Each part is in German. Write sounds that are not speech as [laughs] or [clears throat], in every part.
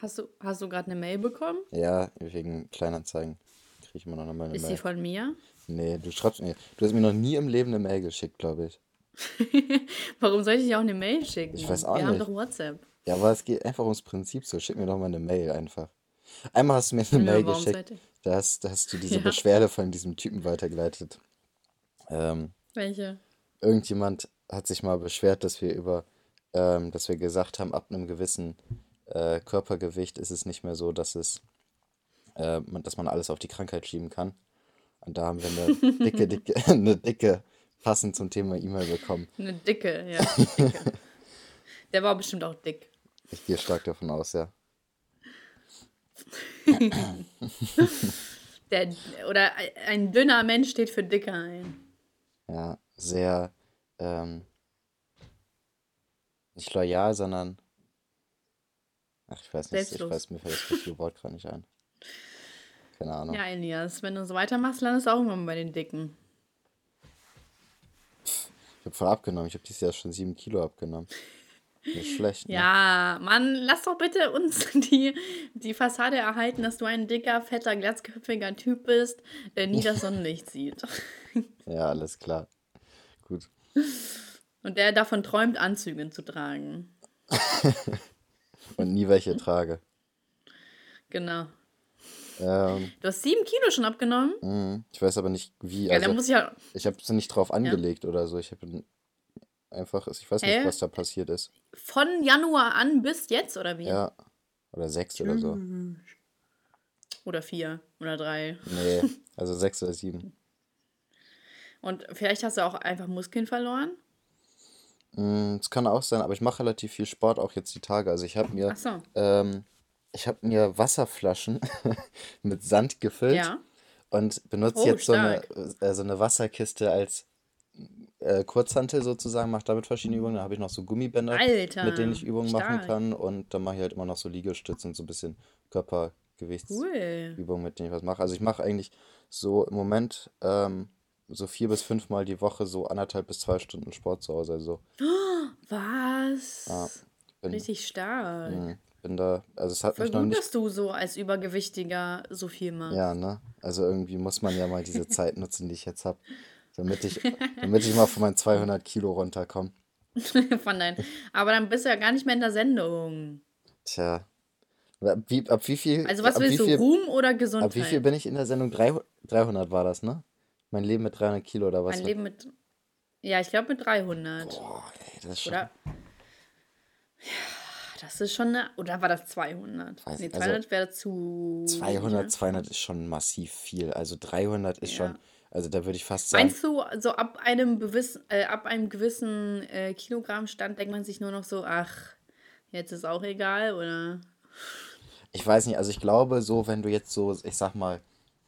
Hast du, hast du gerade eine Mail bekommen? Ja, wegen Kleinanzeigen kriege ich immer noch eine Ist Mail. die von mir? Nee, du schreibst mir. Du hast mir noch nie im Leben eine Mail geschickt, glaube ich. [laughs] Warum soll ich dir auch eine Mail schicken? Ich weiß auch Wir haben nicht. doch WhatsApp. Ja, aber es geht einfach ums Prinzip so. Schick mir doch mal eine Mail einfach. Einmal hast du mir eine Ja, Mail geschickt, da hast, da hast du diese [laughs] Ja. Beschwerde von diesem Typen weitergeleitet. Ähm, Welche? irgendjemand hat sich mal beschwert, dass wir über, ähm, dass wir gesagt haben, ab einem gewissen äh, Körpergewicht ist es nicht mehr so, dass es, äh, man, dass man alles auf die Krankheit schieben kann. Und da haben wir eine [laughs] dicke, dicke, [laughs] eine dicke, passend zum Thema E-Mail bekommen. Eine dicke, ja. Dicke. [laughs] Der war bestimmt auch dick. Ich gehe stark davon aus, ja. Der, oder ein dünner Mensch steht für dicker ein. Ja, sehr, ähm, nicht loyal, sondern, ach, ich weiß nicht, ich weiß, mir fällt das richtige Wort gerade nicht ein. Keine Ahnung. Ja, Elias, wenn du so weitermachst, landest du auch irgendwann bei den Dicken. Ich habe voll abgenommen. Ich habe dieses Jahr schon sieben Kilo abgenommen. Nicht schlecht, ne? Ja, Mann, lass doch bitte uns [laughs] die, die Fassade erhalten, dass du ein dicker, fetter, glatzköpfiger Typ bist, der nie das Sonnenlicht sieht. [laughs] Ja, alles klar. Gut. Und der davon träumt, Anzüge zu tragen. [laughs] Und nie welche trage. Genau. Ähm, Du hast sieben Kilo schon abgenommen? mh, ich weiß aber nicht wie. Ja, Also, dann muss ich ja. ich habe sie nicht drauf angelegt oder so. Ich habe einfach, ich weiß nicht, Hä? was da passiert ist. Von Januar an bis jetzt, oder wie? Ja. Oder sechs oder so. Oder vier oder drei. Nee, [laughs] also sechs oder sieben. Und vielleicht hast du auch einfach Muskeln verloren. Mm, Das kann auch sein, aber ich mache relativ viel Sport auch jetzt die Tage. Also ich habe mir, Ach so. ähm, ich habe mir Wasserflaschen [laughs] mit Sand gefüllt Ja. und benutze Oh, jetzt so eine, stark. äh, so eine Wasserkiste als äh, Kurzhantel sozusagen, mache damit verschiedene Übungen. Dann habe ich noch so Gummibänder, Alter. mit denen ich Übungen machen stark. kann und dann mache ich halt immer noch so Liegestütze und so ein bisschen Körpergewichtsübungen, Cool. mit denen ich was mache. Also ich mache eigentlich so im Moment ähm, so vier bis fünfmal die Woche so anderthalb bis zwei Stunden Sport zu Hause. Also [gasps] Was? ja, bin, Richtig stark. mh, bin da, also es hat Voll mich noch gut, nicht dass du so als Übergewichtiger so viel machst. Ja, ne? Also irgendwie muss man ja mal diese [laughs] Zeit nutzen, die ich jetzt habe, damit ich, [laughs] damit ich mal von meinen 200 Kilo runterkomme. [laughs] Von deinen. Aber dann bist du ja gar nicht mehr in der Sendung. Tja. Ab wie, ab wie viel, Also was willst du? viel, Ruhm oder ab wie viel Gesundheit? bin ich in der Sendung? 300 300 war das, ne? Mein Leben mit 300 Kilo oder was? Mein Leben mit. Ja, ich glaube mit 300. Boah, ey, das ist schon, Oder? Ja, das ist schon eine. Oder war das 200? Weiß Nee, nicht, also 200 wäre zu. 200, 200 ist schon massiv viel. Also 300 ist schon, Ja. also da würde ich fast sagen, Meinst du, so ab einem, bewiss, äh, ab einem gewissen äh, Kilogrammstand denkt man sich nur noch so, ach, jetzt ist auch egal, oder? Ich weiß nicht, also ich glaube so, wenn du jetzt so, ich sag mal,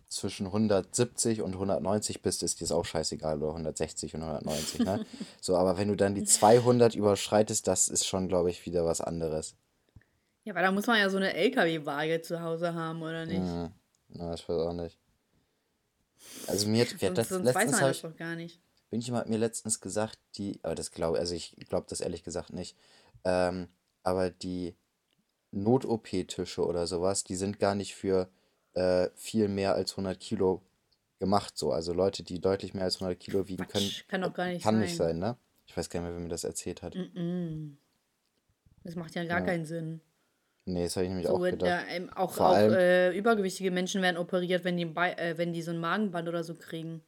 zwischen 170 und 190 bist, ist dir es auch scheißegal, oder 160 und 190, ne? [laughs] So, aber wenn du dann die 200 überschreitest, das ist schon, glaube ich, wieder was anderes. Ja, weil da muss man ja so eine LKW-Waage zu Hause haben, oder nicht? Hm, na, ich weiß auch nicht. Also mir hat, Sonst, das, sonst weiß letztens man hab das ich, doch gar nicht. Irgendjemand hat mir letztens gesagt, die, aber das glaube, also ich glaube das ehrlich gesagt nicht, ähm, aber die Not-OP-Tische oder sowas, die sind gar nicht für äh, viel mehr als 100 Kilo gemacht so. Also Leute, die deutlich mehr als 100 Kilo wiegen können, kann doch gar nicht kann nicht sein. sein, ne? Ich weiß gar nicht mehr, wer mir das erzählt hat. Mm-mm. Das macht ja gar Ja. keinen Sinn. Nee, das habe ich nämlich auch So, gedacht. da, ähm, auch Vor auch allem- äh, übergewichtige Menschen werden operiert, wenn die, äh, wenn die so ein Magenband oder so kriegen.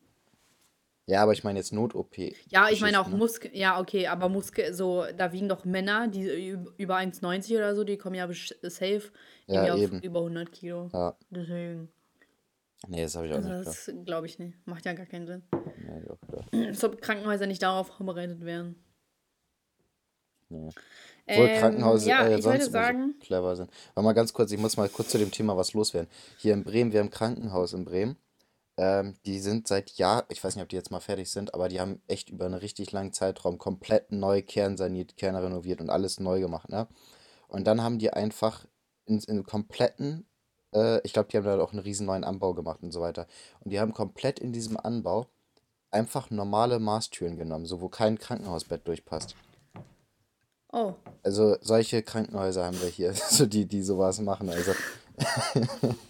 Ja, aber ich meine jetzt Not-OP. Ja, ich meine auch ne? Muskel, ja, okay, aber Muskel, so, da wiegen doch Männer, die üb- über 1,90 oder so, die kommen ja safe Ja, irgendwie auf über 100 Kilo. Ja, Deswegen, nee, das habe ich auch also nicht das glaube ich nicht. Macht ja gar keinen Sinn. Nee, ich auch gedacht. [clears throat] Als ob Krankenhäuser nicht darauf vorbereitet werden. Nee. Obwohl Ähm, Krankenhäuser ja, äh, sonst immer so sagen, clever sind. Aber mal ganz kurz, ich muss mal kurz zu dem Thema was loswerden. Hier in Bremen, wir haben ein Krankenhaus in Bremen. Ähm, die sind seit Jahr, ich weiß nicht, ob die jetzt mal fertig sind, aber die haben echt über einen richtig langen Zeitraum komplett neu kernsaniert, kernrenoviert und alles neu gemacht, ne? Und dann haben die einfach in, in kompletten, äh, ich glaube, die haben da auch einen riesen neuen Anbau gemacht und so weiter. Und die haben komplett in diesem Anbau einfach normale Maßtüren genommen, so wo kein Krankenhausbett durchpasst. Oh, Also solche Krankenhäuser haben wir hier, [laughs] so die, die sowas machen. Also, [laughs]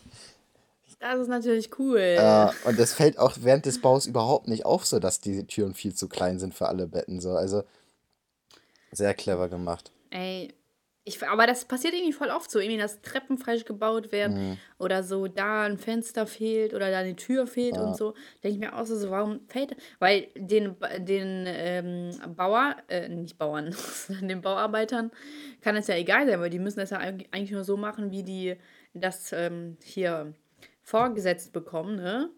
das ist natürlich äh, cool. und das fällt auch während des Baus überhaupt nicht auf, so dass die Türen viel zu klein sind für alle Betten. So. Also sehr clever gemacht. Ey, ich, aber das passiert irgendwie voll oft so, irgendwie, dass Treppen falsch gebaut werden Mhm. oder so da ein Fenster fehlt oder da eine Tür fehlt und Ja, so. Denke ich mir auch so, warum fällt Weil den, den ähm, Bauer, äh, nicht Bauern, sondern [laughs] den Bauarbeitern kann es ja egal sein, weil die müssen das ja eig- eigentlich nur so machen, wie die das ähm, hier vorgesetzt bekommen, ne?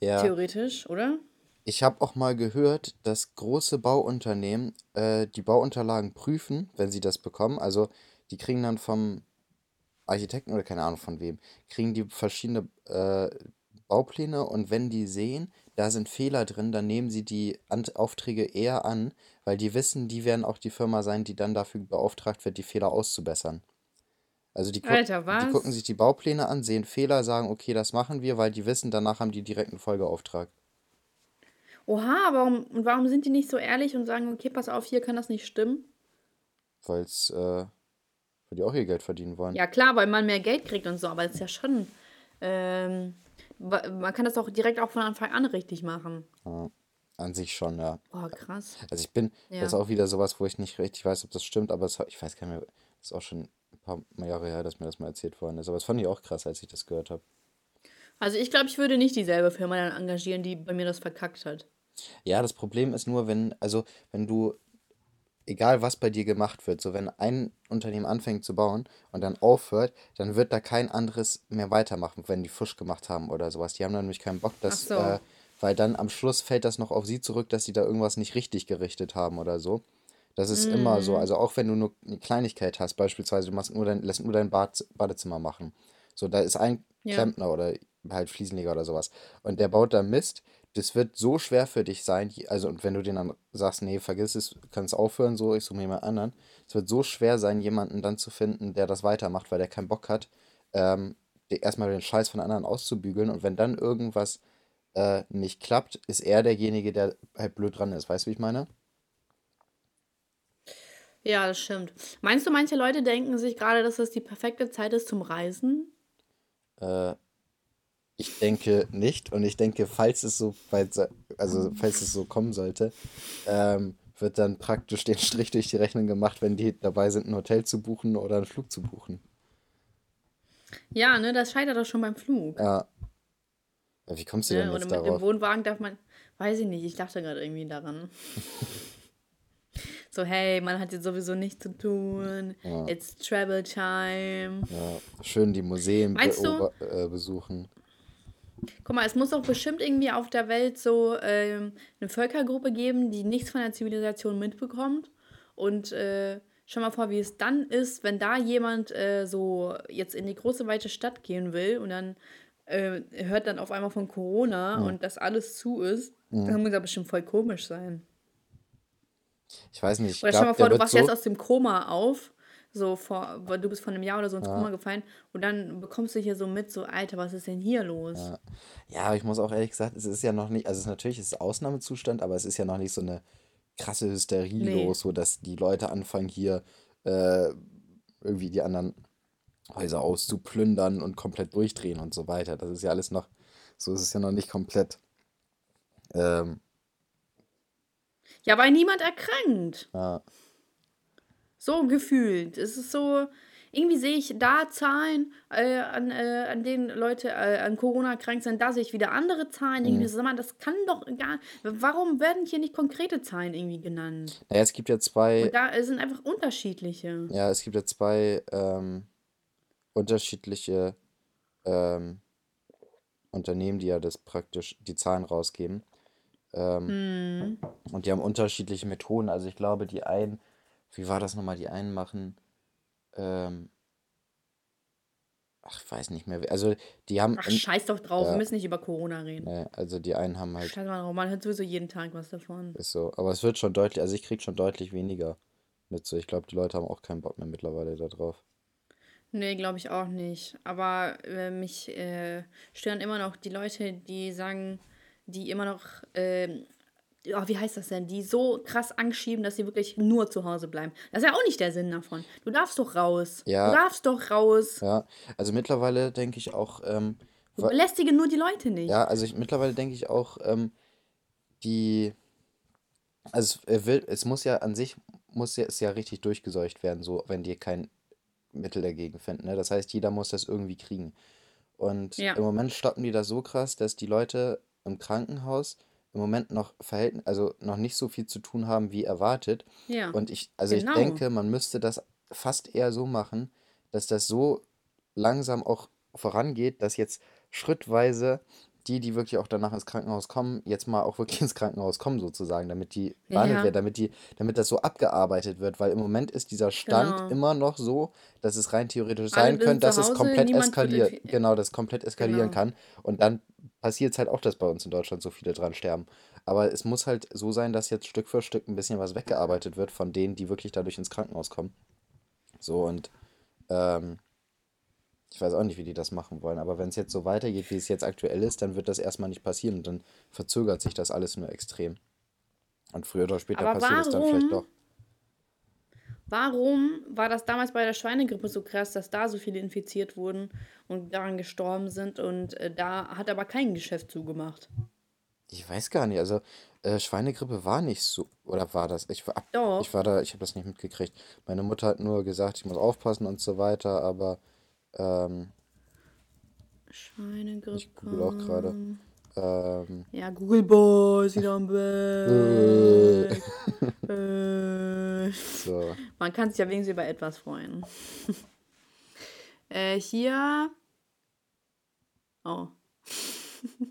ja. Theoretisch, oder? Ich habe auch mal gehört, dass große Bauunternehmen äh, die Bauunterlagen prüfen, wenn sie das bekommen. Also die kriegen dann vom Architekten oder keine Ahnung von wem, kriegen die verschiedene äh, Baupläne und wenn die sehen, da sind Fehler drin, dann nehmen sie die Ant Aufträge eher an, weil die wissen, die werden auch die Firma sein, die dann dafür beauftragt wird, die Fehler auszubessern. Also die, Alter, die gucken sich die Baupläne an, sehen Fehler, sagen, okay, das machen wir, weil die wissen, danach haben die direkt einen Folgeauftrag. Oha, warum, und warum sind die nicht so ehrlich und sagen, okay, pass auf, hier kann das nicht stimmen? Weil's, äh, weil die auch ihr Geld verdienen wollen. Ja, klar, weil man mehr Geld kriegt und so, aber es ist ja schon, ähm, man kann das auch direkt auch von Anfang an richtig machen. Ja, an sich schon, ja. Boah, krass. Also ich bin, das ist Ja. auch wieder sowas, wo ich nicht richtig weiß, ob das stimmt, aber es, ich weiß gar nicht mehr, das ist auch schon paar Jahre her, dass mir das mal erzählt worden ist. Aber das fand ich auch krass, als ich das gehört habe. Also ich glaube, ich würde nicht dieselbe Firma dann engagieren, die bei mir das verkackt hat. Ja, das Problem ist nur, wenn, also wenn du, egal was bei dir gemacht wird, so wenn ein Unternehmen anfängt zu bauen und dann aufhört, dann wird da kein anderes mehr weitermachen, wenn die Fusch gemacht haben oder sowas. Die haben dann nämlich keinen Bock, dass, so. äh, weil dann am Schluss fällt das noch auf sie zurück, dass sie da irgendwas nicht richtig gerichtet haben oder so. Das ist immer so. Mhm. Also auch wenn du nur eine Kleinigkeit hast, beispielsweise du machst nur dein, lässt nur dein Bad, Badezimmer machen. So, da ist ein Ja. Klempner oder halt Fliesenleger oder sowas. Und der baut da Mist. Das wird so schwer für dich sein. Also, und wenn du den dann sagst, nee, vergiss es, kannst aufhören, so, ich suche mir jemand anderen. Es wird so schwer sein, jemanden dann zu finden, der das weitermacht, weil der keinen Bock hat, ähm, erstmal den Scheiß von anderen auszubügeln. Und wenn dann irgendwas äh, nicht klappt, ist er derjenige, der halt blöd dran ist. Weißt du, wie ich meine? Ja, das stimmt. Meinst du, manche Leute denken sich gerade, dass das die perfekte Zeit ist zum Reisen? Äh, ich denke nicht. Und ich denke, falls es so se- also falls es so kommen sollte, ähm, wird dann praktisch den Strich durch die Rechnung gemacht, wenn die dabei sind, ein Hotel zu buchen oder einen Flug zu buchen. Ja, ne, das scheitert doch schon beim Flug. Ja. Ja, Wie kommst du denn Ne? Oder jetzt mit dem darauf? Wohnwagen darf man, weiß ich nicht, ich dachte gerade irgendwie daran. [laughs] So, hey, man hat jetzt sowieso nichts zu tun. Ja, It's Travel Time. ja. Schön die Museen Meinst du, äh, besuchen. guck mal, es muss doch bestimmt irgendwie auf der Welt so ähm, eine Völkergruppe geben, die nichts von der Zivilisation mitbekommt. Und äh, schau mal vor, wie es dann ist, wenn da jemand äh, so jetzt in die große, weite Stadt gehen will und dann äh, hört dann auf einmal von Corona Hm. und dass alles zu ist. Hm. Dann muss das bestimmt voll komisch sein. Ich weiß nicht, ich Oder stell mal vor, du wachst jetzt so. aus dem Koma auf, so vor, weil du bist vor einem Jahr oder so ins Ja, Koma gefallen und dann bekommst du hier so mit, so, Alter, was ist denn hier los? ja. Ja, aber ich muss auch ehrlich gesagt, es ist ja noch nicht, also es ist natürlich ist es Ausnahmezustand, aber es ist ja noch nicht so eine krasse Hysterie Nee. los, so dass die Leute anfangen hier äh, irgendwie die anderen Häuser auszuplündern und komplett durchdrehen und so weiter. Das ist ja alles noch, so ist es ja noch nicht komplett. Ähm, Ja, weil niemand erkrankt. ja, So gefühlt. Es ist so, irgendwie sehe ich da Zahlen, äh, an, äh, an denen Leute äh, an Corona krank sind, da sehe ich wieder andere Zahlen. Irgendwie, mhm. mal, das kann doch gar, warum werden hier nicht konkrete Zahlen irgendwie genannt? Naja, es gibt ja zwei, Und da sind einfach unterschiedliche. ja, es gibt ja zwei ähm, unterschiedliche ähm, Unternehmen, die ja das praktisch die Zahlen rausgeben. Ähm, Hm. und die haben unterschiedliche Methoden. Also ich glaube, die einen, wie war das nochmal, die einen machen, ähm, ach, ich weiß nicht mehr. Also die haben, Ach, scheiß doch drauf, wir ja, müssen nicht über Corona reden. ne, also die einen haben halt, Scheiß mal drauf, man hört sowieso jeden Tag was davon. ist so, aber es wird schon deutlich, also ich krieg schon deutlich weniger mit so. Ich glaube, die Leute haben auch keinen Bock mehr mittlerweile da drauf. Nee, glaube ich auch nicht. Aber äh, mich äh, stören immer noch die Leute, die sagen, die immer noch ähm, oh, wie heißt das denn, die so krass anschieben, dass sie wirklich nur zu Hause bleiben. Das ist ja auch nicht der Sinn davon. Du darfst doch raus. Ja. Du darfst doch raus. Ja, also mittlerweile denke ich auch, ähm, Du belästige nur die Leute nicht. ja, also ich, mittlerweile denke ich auch, ähm, die, also es, will, es muss ja an sich, muss ja, es ja richtig durchgeseucht werden, so, wenn die kein Mittel dagegen finden, ne? Das heißt, jeder muss das irgendwie kriegen. Und Ja. im Moment stoppen die das so krass, dass die Leute im Krankenhaus im Moment noch Verhältnis, also noch nicht so viel zu tun haben, wie erwartet. Ja. Und ich, also Genau. ich denke, man müsste das fast eher so machen, dass das so langsam auch vorangeht, dass jetzt schrittweise die, die wirklich auch danach ins Krankenhaus kommen, jetzt mal auch wirklich [laughs] ins Krankenhaus kommen sozusagen, damit die behandelt Ja. werden, damit die, damit das so abgearbeitet wird, weil im Moment ist dieser Stand Genau. immer noch so, dass es rein theoretisch sein könnte, dass zu es Hause, komplett wird eskaliert, genau, das komplett eskalieren Genau. kann und dann passiert es halt auch, dass bei uns in Deutschland so viele dran sterben. Aber es muss halt so sein, dass jetzt Stück für Stück ein bisschen was weggearbeitet wird von denen, die wirklich dadurch ins Krankenhaus kommen. So und ähm, ich weiß auch nicht, wie die das machen wollen, aber wenn es jetzt so weitergeht, wie es jetzt aktuell ist, dann wird das erstmal nicht passieren und dann verzögert sich das alles nur extrem. Und früher oder später Aber passiert es dann vielleicht doch. Warum war das damals bei der Schweinegrippe so krass, dass da so viele infiziert wurden und daran gestorben sind und äh, da hat aber kein Geschäft zugemacht? Ich weiß gar nicht, also äh, Schweinegrippe war nicht so, oder war das? Ich war, Doch. ich war da, ich habe das nicht mitgekriegt. Meine Mutter hat nur gesagt, ich muss aufpassen und so weiter, aber ähm, Schweinegrippe. ich google auch gerade. Ähm, Ja, Google Boy ist wieder am Bett. [laughs] äh, so, man kann sich ja wenigstens über etwas freuen. [laughs] äh, hier. Oh. [laughs]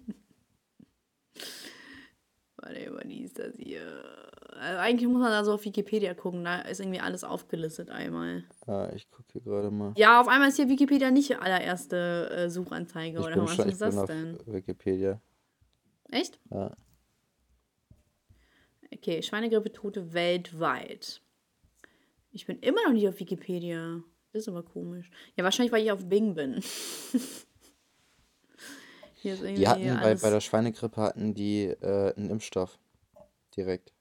Warte, die ist das hier. Also eigentlich muss man da so auf Wikipedia gucken, da ist irgendwie alles aufgelistet einmal. ah, ich gucke hier gerade mal. Ja, auf einmal ist hier Wikipedia nicht die allererste äh, Suchanzeige, Ich oder was ist das bin auf denn? Wikipedia. Echt? Ja. Okay, Schweinegrippe-Tote weltweit. Ich bin immer noch nicht auf Wikipedia. Das ist aber komisch. Ja, wahrscheinlich, weil ich auf Bing bin. [laughs] Die hatten bei, bei der Schweinegrippe hatten die äh, einen Impfstoff. Direkt.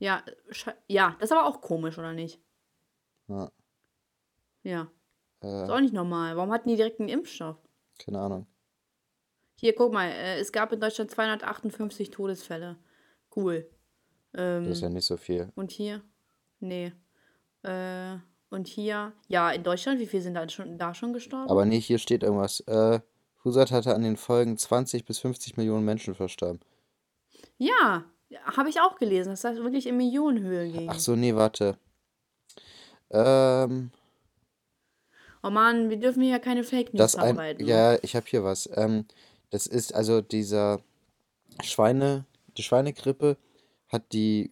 Ja, ja, das ist aber auch komisch, oder nicht? Ja. Ja. Äh, Ist auch nicht normal. Warum hatten die direkt einen Impfstoff? keine Ahnung. Hier, guck mal, äh, es gab in Deutschland 258 Todesfälle. Cool. Ähm, Das ist ja nicht so viel. Und hier? Nee. Äh, und hier? Ja, in Deutschland, wie viele sind da schon, da schon gestorben? Aber nee, hier steht irgendwas. Äh, Husat hatte an den Folgen 20 bis 50 Millionen Menschen verstorben. Ja, habe ich auch gelesen, dass das wirklich in Millionenhöhe ging. Ach so, nee, warte. Ähm, Oh Mann, wir dürfen hier ja keine Fake News das ein, arbeiten. ja, ich habe hier was. Ähm, das ist also dieser Schweine, die Schweinegrippe hat die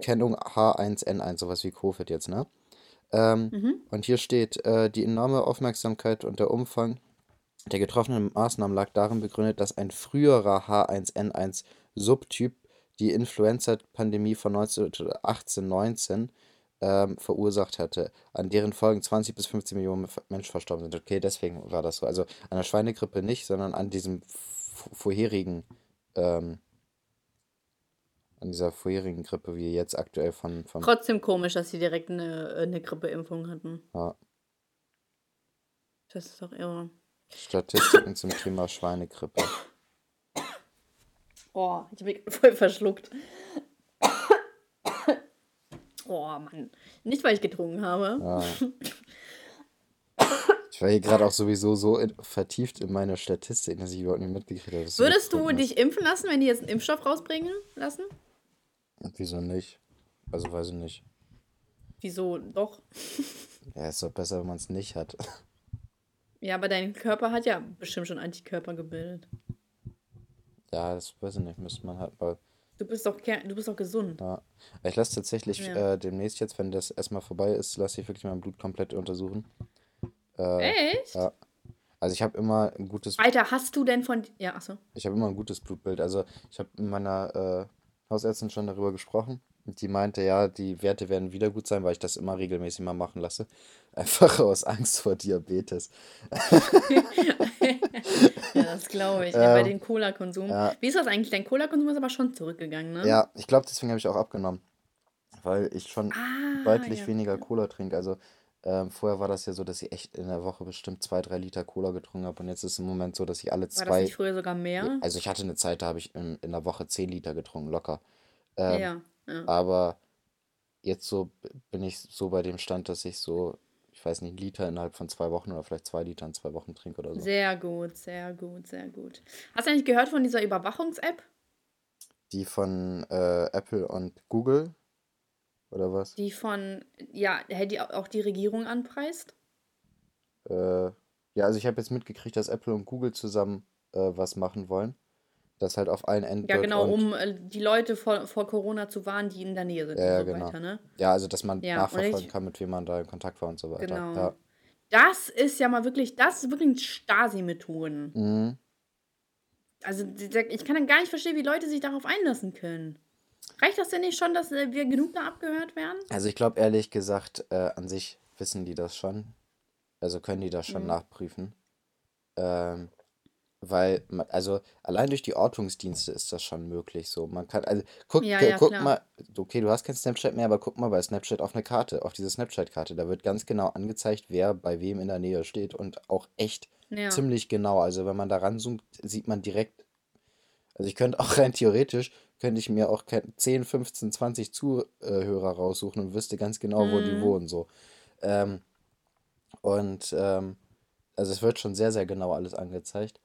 Kennung H1N1, sowas wie Covid jetzt, ne? Ähm, Mhm. Und hier steht, äh, die enorme Aufmerksamkeit und der Umfang der getroffenen Maßnahmen lag darin begründet, dass ein früherer H1N1-Subtyp die Influenza-Pandemie von 1918-19 ähm, verursacht hatte, an deren Folgen 20 bis 50 Millionen Menschen verstorben sind. Okay, deswegen war das so. Also an der Schweinegrippe nicht, sondern an diesem vorherigen, ähm, an dieser vorherigen Grippe, wie jetzt aktuell von, von Trotzdem komisch, dass sie direkt eine, eine Grippeimpfung hatten. ja, Das ist doch irre. Statistiken zum Thema Schweinegrippe. Oh, ich habe mich [laughs] voll verschluckt. Oh Mann. Nicht, weil ich getrunken habe. Ja. Ich war hier gerade auch sowieso so in, vertieft in meine Statistiken, dass ich überhaupt nicht mitgekriegt habe. Würdest du dich impfen lassen, wenn die jetzt einen Impfstoff rausbringen lassen? hast. Wieso nicht? Also weiß ich nicht. Wieso? Doch. [laughs] Ja, ist doch besser, wenn man es nicht hat. Ja, aber dein Körper hat ja bestimmt schon Antikörper gebildet. Ja, das weiß ich nicht. Müsste man halt mal. Du bist doch, du bist doch gesund. Ja. Ich lasse tatsächlich Ja. äh, demnächst jetzt, wenn das erstmal vorbei ist, lasse ich wirklich mein Blut komplett untersuchen. Äh, Echt? ja. Also ich habe immer ein gutes Alter, hast du denn von. Ja, achso. Ich habe immer ein gutes Blutbild. Also ich habe mit meiner äh, Hausärztin schon darüber gesprochen. Die meinte, ja, die Werte werden wieder gut sein, weil ich das immer regelmäßig mal machen lasse. Einfach aus Angst vor Diabetes. [laughs] Ja, das glaube ich. Ja, bei Ähm, dem Cola-Konsum. ja, Wie ist das eigentlich? Dein Cola-Konsum ist aber schon zurückgegangen, ne? ja, ich glaube, deswegen habe ich auch abgenommen, weil ich schon Ah, deutlich ja, weniger. Cola trinke. Also ähm, vorher war das ja so, dass ich echt in der Woche bestimmt zwei, drei Liter Cola getrunken habe und jetzt ist im Moment so, dass ich alle War das nicht zwei, früher sogar mehr? also ich hatte eine Zeit, da habe ich in, in der Woche zehn Liter getrunken, locker. Ähm, Ja, ja. aber jetzt so bin ich so bei dem Stand, dass ich so, ich weiß nicht, einen Liter innerhalb von zwei Wochen oder vielleicht zwei Liter in zwei Wochen trinke oder so. Sehr gut, sehr gut, sehr gut. Hast du eigentlich gehört von dieser Überwachungs-App, Die von äh, Apple und Google oder was? die von, ja, hey, die auch die Regierung anpreist? Äh, ja, also ich habe jetzt mitgekriegt, dass Apple und Google zusammen äh, was machen wollen. Das halt auf allen Ja, Android genau, um äh, die Leute vor, vor Corona zu warnen, die in der Nähe sind ja, und ja, so genau. weiter, ne? Ja, also dass man Ja, nachverfolgen ich, kann, mit wem man da in Kontakt war und so weiter. genau. Ja. Das ist ja mal wirklich, das ist wirklich Stasi-Methoden. Mhm. Also, ich kann dann gar nicht verstehen, wie Leute sich darauf einlassen können. Reicht das denn nicht schon, dass äh, wir genug da abgehört werden? Also ich glaube ehrlich gesagt, äh, an sich wissen die das schon. Also können die das schon Mhm. nachprüfen. Ähm, weil, man, also allein durch die Ortungsdienste ist das schon möglich so. Man kann, also guck, Ja, ja, guck klar. mal, okay, du hast kein Snapchat mehr, aber guck mal bei Snapchat auf eine Karte, auf diese Snapchat-Karte. Da wird ganz genau angezeigt, wer bei wem in der Nähe steht und auch echt Ja. ziemlich genau. Also wenn man da ranzoomt, sieht man direkt, also ich könnte [laughs] auch rein theoretisch, könnte ich mir auch ke- 10, 15, 20 Zuhörer raussuchen und wüsste ganz genau, wo die Mhm. wohnen so. Ähm, und ähm, also es wird schon sehr, sehr genau alles angezeigt.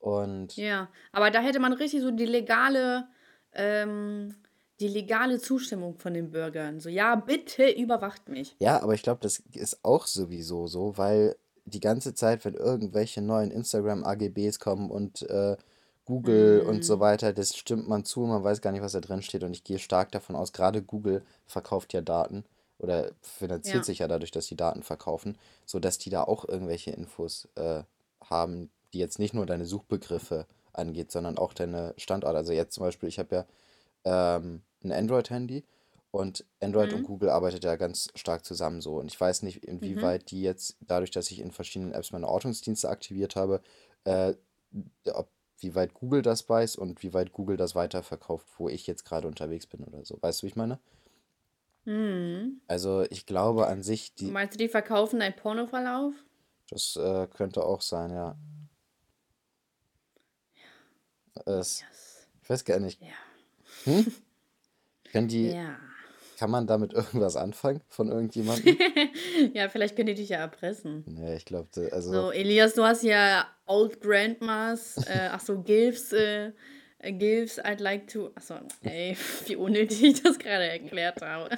Und Ja, aber da hätte man richtig so die legale, ähm, die legale Zustimmung von den Bürgern. So, ja, bitte überwacht mich. ja, aber ich glaube, das ist auch sowieso so, weil die ganze Zeit, wenn irgendwelche neuen Instagram-AGBs kommen und äh, Google und so Mm, weiter, das stimmt man zu, man weiß gar nicht, was da drin steht. Und ich gehe stark davon aus, gerade Google verkauft ja Daten oder finanziert ja, sich ja dadurch, dass die Daten verkaufen, sodass die da auch irgendwelche Infos äh, haben, die jetzt nicht nur deine Suchbegriffe angeht, sondern auch deine Standorte. Also jetzt zum Beispiel, ich habe ja ähm, ein Android-Handy und Android und mhm, Google arbeitet ja ganz stark zusammen so. Und ich weiß nicht, mhm, inwieweit die jetzt, dadurch, dass ich in verschiedenen Apps meine Ortungsdienste aktiviert habe, äh, ob, wie weit Google das weiß und wie weit Google das weiterverkauft, wo ich jetzt gerade unterwegs bin oder so. Weißt du, wie ich meine? mhm. Also ich glaube an sich, die, Meinst du, die verkaufen deinen Pornoverlauf? das äh, könnte auch sein, ja. Es, Yes. ich weiß gar nicht. Ja. Hm? [laughs] Können die, Ja. kann man damit irgendwas anfangen von [laughs] irgendjemandem? Ja, vielleicht können die dich ja erpressen. Nee, ich glaube, also, So, Elias, du hast ja Old Grandmas, [laughs] äh, ach so, Gilfs, äh, äh, Gilfs, I'd like to. Achso, ey, wie unnötig ich das gerade erklärt habe.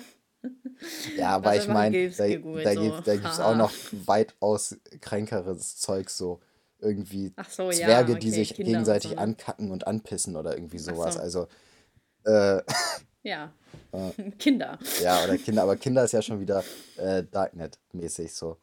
ja, aber ich meine, da, da so, gibt da gibt's auch haha. noch weitaus kränkeres Zeug, so irgendwie so, ja, Zwerge, die okay, sich Kinder und so, gegenseitig ne? ankacken und anpissen oder irgendwie sowas. so, Also, äh, ja. [laughs] äh, [laughs] Kinder. ja, oder Kinder, aber Kinder ist ja schon wieder äh, Darknet-mäßig so.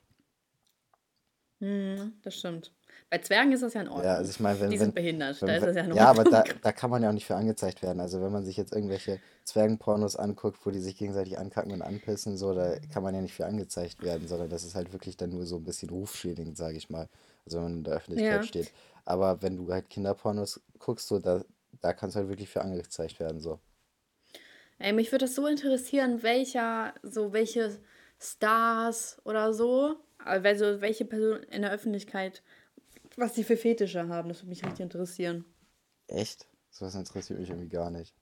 Hm, das stimmt. Bei Zwergen ist das ja in Ja, Ordnung. also ich meine, wenn, Die wenn, sind behindert, da wenn, ist wenn, das ja in ja, aber da, da kann man ja auch nicht für angezeigt werden. Also wenn man sich jetzt irgendwelche Zwergenpornos anguckt, wo die sich gegenseitig ankacken und anpissen, so, da kann man ja nicht für angezeigt werden, sondern das ist halt wirklich dann nur so ein bisschen rufschädigend, sage ich mal. Also wenn man in der Öffentlichkeit Ja. steht. Aber wenn du halt Kinderpornos guckst, so, da, da kannst du halt wirklich für angezeigt werden, so. Ey, mich würde das so interessieren, welcher, so welche Stars oder so, also welche Personen in der Öffentlichkeit, was die für Fetische haben. Das würde mich richtig interessieren. Echt? Sowas interessiert mich irgendwie gar nicht.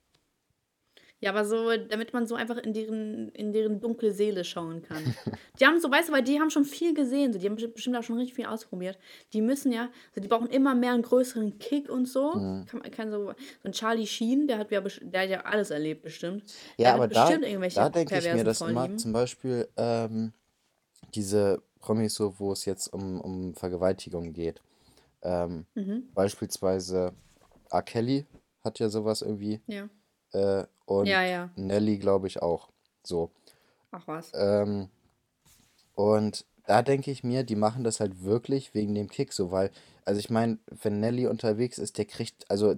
Ja, aber so, damit man so einfach in deren, in deren dunkle Seele schauen kann. Die haben so, weißt du, weil die haben schon viel gesehen, so, die haben besti- bestimmt auch schon richtig viel ausprobiert. Die müssen ja, also die brauchen immer mehr einen größeren Kick und so. Mhm. Kann, man- kann so, so ein Charlie Sheen, der hat ja, der hat ja alles erlebt bestimmt. Ja, Der aber da, da denke ich mir perversen das immer, zum Beispiel ähm, diese Promis, so, wo es jetzt um, um Vergewaltigung geht. Ähm, Mhm. beispielsweise R. Kelly hat ja sowas irgendwie Ja. äh, und Ja, ja. Nelly, glaube ich, auch. So. Ach was. Ähm, und da denke ich mir, die machen das halt wirklich wegen dem Kick so, weil, also ich meine, wenn Nelly unterwegs ist, der kriegt, also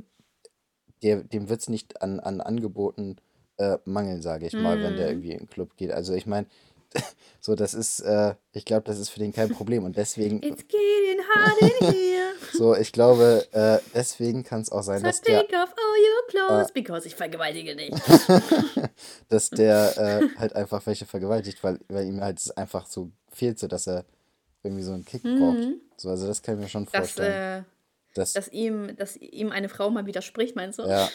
der, dem wird es nicht an, an Angeboten äh, mangeln, sage ich mal, wenn der Mhm. irgendwie in den Club geht. Also ich meine, [laughs] so das ist, äh, ich glaube, das ist für den kein Problem und deswegen, [laughs] It's getting hot in here. [laughs] so ich glaube, äh, deswegen kann es auch sein, So dass der, off all your äh, clothes, because ich vergewaltige dich. dass der äh, halt einfach welche vergewaltigt, weil, weil ihm halt es einfach so fehlt, so dass er irgendwie so einen Kick braucht. Mhm. So, also das kann ich mir schon Dass, vorstellen. äh, Das, dass, ihm, dass ihm eine Frau mal widerspricht, meinst du? ja,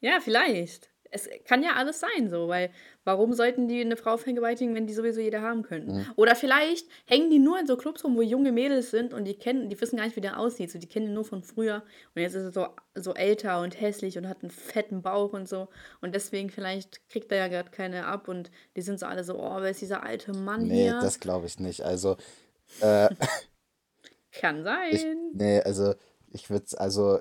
Ja, vielleicht. Es kann ja alles sein, so, weil warum sollten die eine Frau vergewaltigen, wenn die sowieso jeder haben könnten? Mhm. Oder vielleicht hängen die nur in so Clubs rum, wo junge Mädels sind und die kennen, die wissen gar nicht, wie der aussieht. So, die kennen ihn nur von früher und jetzt ist er so, so älter und hässlich und hat einen fetten Bauch und so. Und deswegen vielleicht kriegt er ja gerade keine ab und die sind so alle so, oh, wer ist dieser alte Mann nee, hier? das glaube ich nicht. Also, [laughs] äh, kann ich, sein. nee, also ich würde also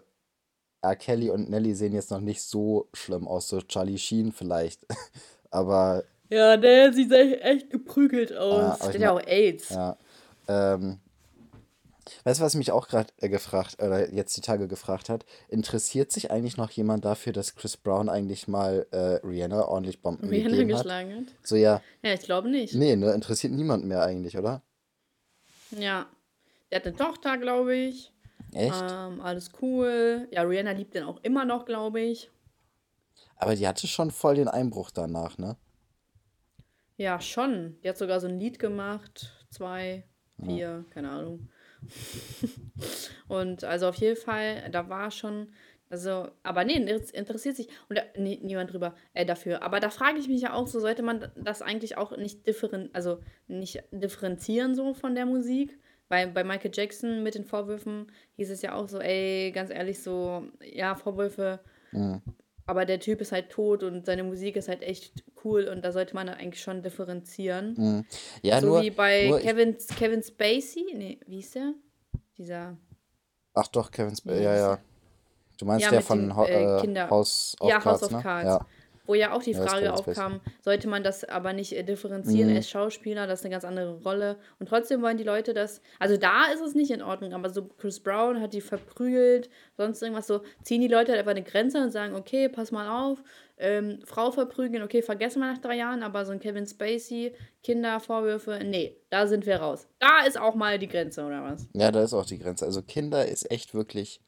R. Kelly und Nelly sehen jetzt noch nicht so schlimm aus, so Charlie Sheen vielleicht. [laughs] Aber, Ja, der sieht echt, echt geprügelt äh, aus. aber Der ich hat ja auch AIDS. ja. Ähm, weißt du, was mich auch gerade äh, gefragt, oder jetzt die Tage gefragt hat? Interessiert sich eigentlich noch jemand dafür, dass Chris Brown eigentlich mal äh, Rihanna ordentlich Bomben Rihanna gegeben hat? geschlagen hat. So, ja, Ja, ich glaube nicht. nee, ne, interessiert niemand mehr eigentlich, oder? Ja. Der hat eine Tochter, glaube ich. Echt? Ähm, alles cool. Ja, Rihanna liebt den auch immer noch, glaube ich. Aber die hatte schon voll den Einbruch danach, ne? Ja, schon. Die hat sogar so ein Lied gemacht. Zwei, Ja. vier, keine Ahnung. [laughs] Und also auf jeden Fall, da war schon, also, aber nee, inter- interessiert sich und da, nee, niemand drüber äh, dafür. Aber da frage ich mich ja auch so, sollte man das eigentlich auch nicht differen, also nicht differenzieren so von der Musik? Bei, bei Michael Jackson mit den Vorwürfen hieß es ja auch so, ey, ganz ehrlich, so, ja, Vorwürfe, Mhm. aber der Typ ist halt tot und seine Musik ist halt echt cool und da sollte man dann eigentlich schon differenzieren. Mhm. Ja, So nur, wie bei nur ich, Kevin, Kevin Spacey. Nee, wie hieß der? Dieser. ach doch, Kevin Spacey, ja, ja. Du meinst Ja, der von dem äh, äh, Kinder. House of Ja, House Cards, of ne? Cards. Ja, Wo ja auch die ja, Frage Spacey. aufkam, sollte man das aber nicht äh, differenzieren? Er Mhm. ist Schauspieler, das ist eine ganz andere Rolle. Und trotzdem wollen die Leute das. Also da ist es nicht in Ordnung, aber so Chris Brown hat die verprügelt, sonst irgendwas so. Ziehen die Leute halt einfach eine Grenze und sagen, okay, pass mal auf, ähm, Frau verprügeln, okay, vergessen wir nach drei Jahren, aber so ein Kevin Spacey, Kindervorwürfe, nee, da sind wir raus. Da ist auch mal die Grenze, oder was? Ja, da ist auch die Grenze. Also Kinder ist echt wirklich,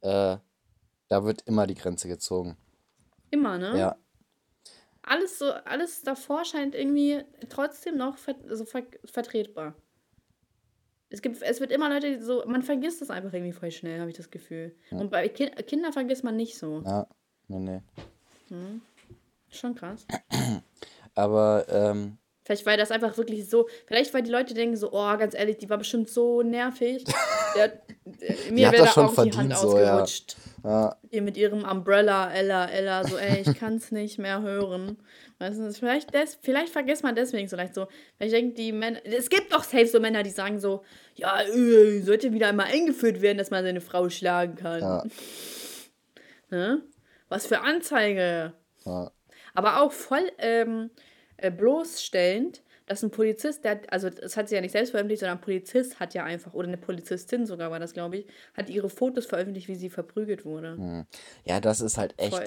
äh, da wird immer die Grenze gezogen. Immer, ne? Ja, alles so, alles davor scheint irgendwie trotzdem noch ver so ver vertretbar. Es gibt, es wird immer Leute, die so, man vergisst das einfach irgendwie voll schnell, habe ich das Gefühl. ja, Und bei Ki Kindern vergisst man nicht so. ja, nee, nee. Hm. Schon krass. [clears throat] Aber, ähm, Vielleicht weil das einfach wirklich so, vielleicht weil die Leute denken so, oh, ganz ehrlich, die war bestimmt so nervig. [laughs] Der, der, die mir wäre da schon auch die Hand so, ausgerutscht. Ja, mit ihrem Umbrella, Ella, Ella, so, ey, ich kann es nicht mehr hören. Weißt du, vielleicht, des, vielleicht vergisst man deswegen so leicht so. Vielleicht denken die Männer, es gibt doch safe so Männer, die sagen so, ja, äh, sollte wieder einmal eingeführt werden, dass man seine Frau schlagen kann. ja, [laughs] Ne? Was für Anzeige. ja. Aber auch voll ähm, äh, bloßstellend, dass ein Polizist, der, also das hat sie ja nicht selbst veröffentlicht, sondern ein Polizist hat ja einfach, oder eine Polizistin sogar war das, glaube ich, hat ihre Fotos veröffentlicht, wie sie verprügelt wurde. Hm. Ja, das ist halt echt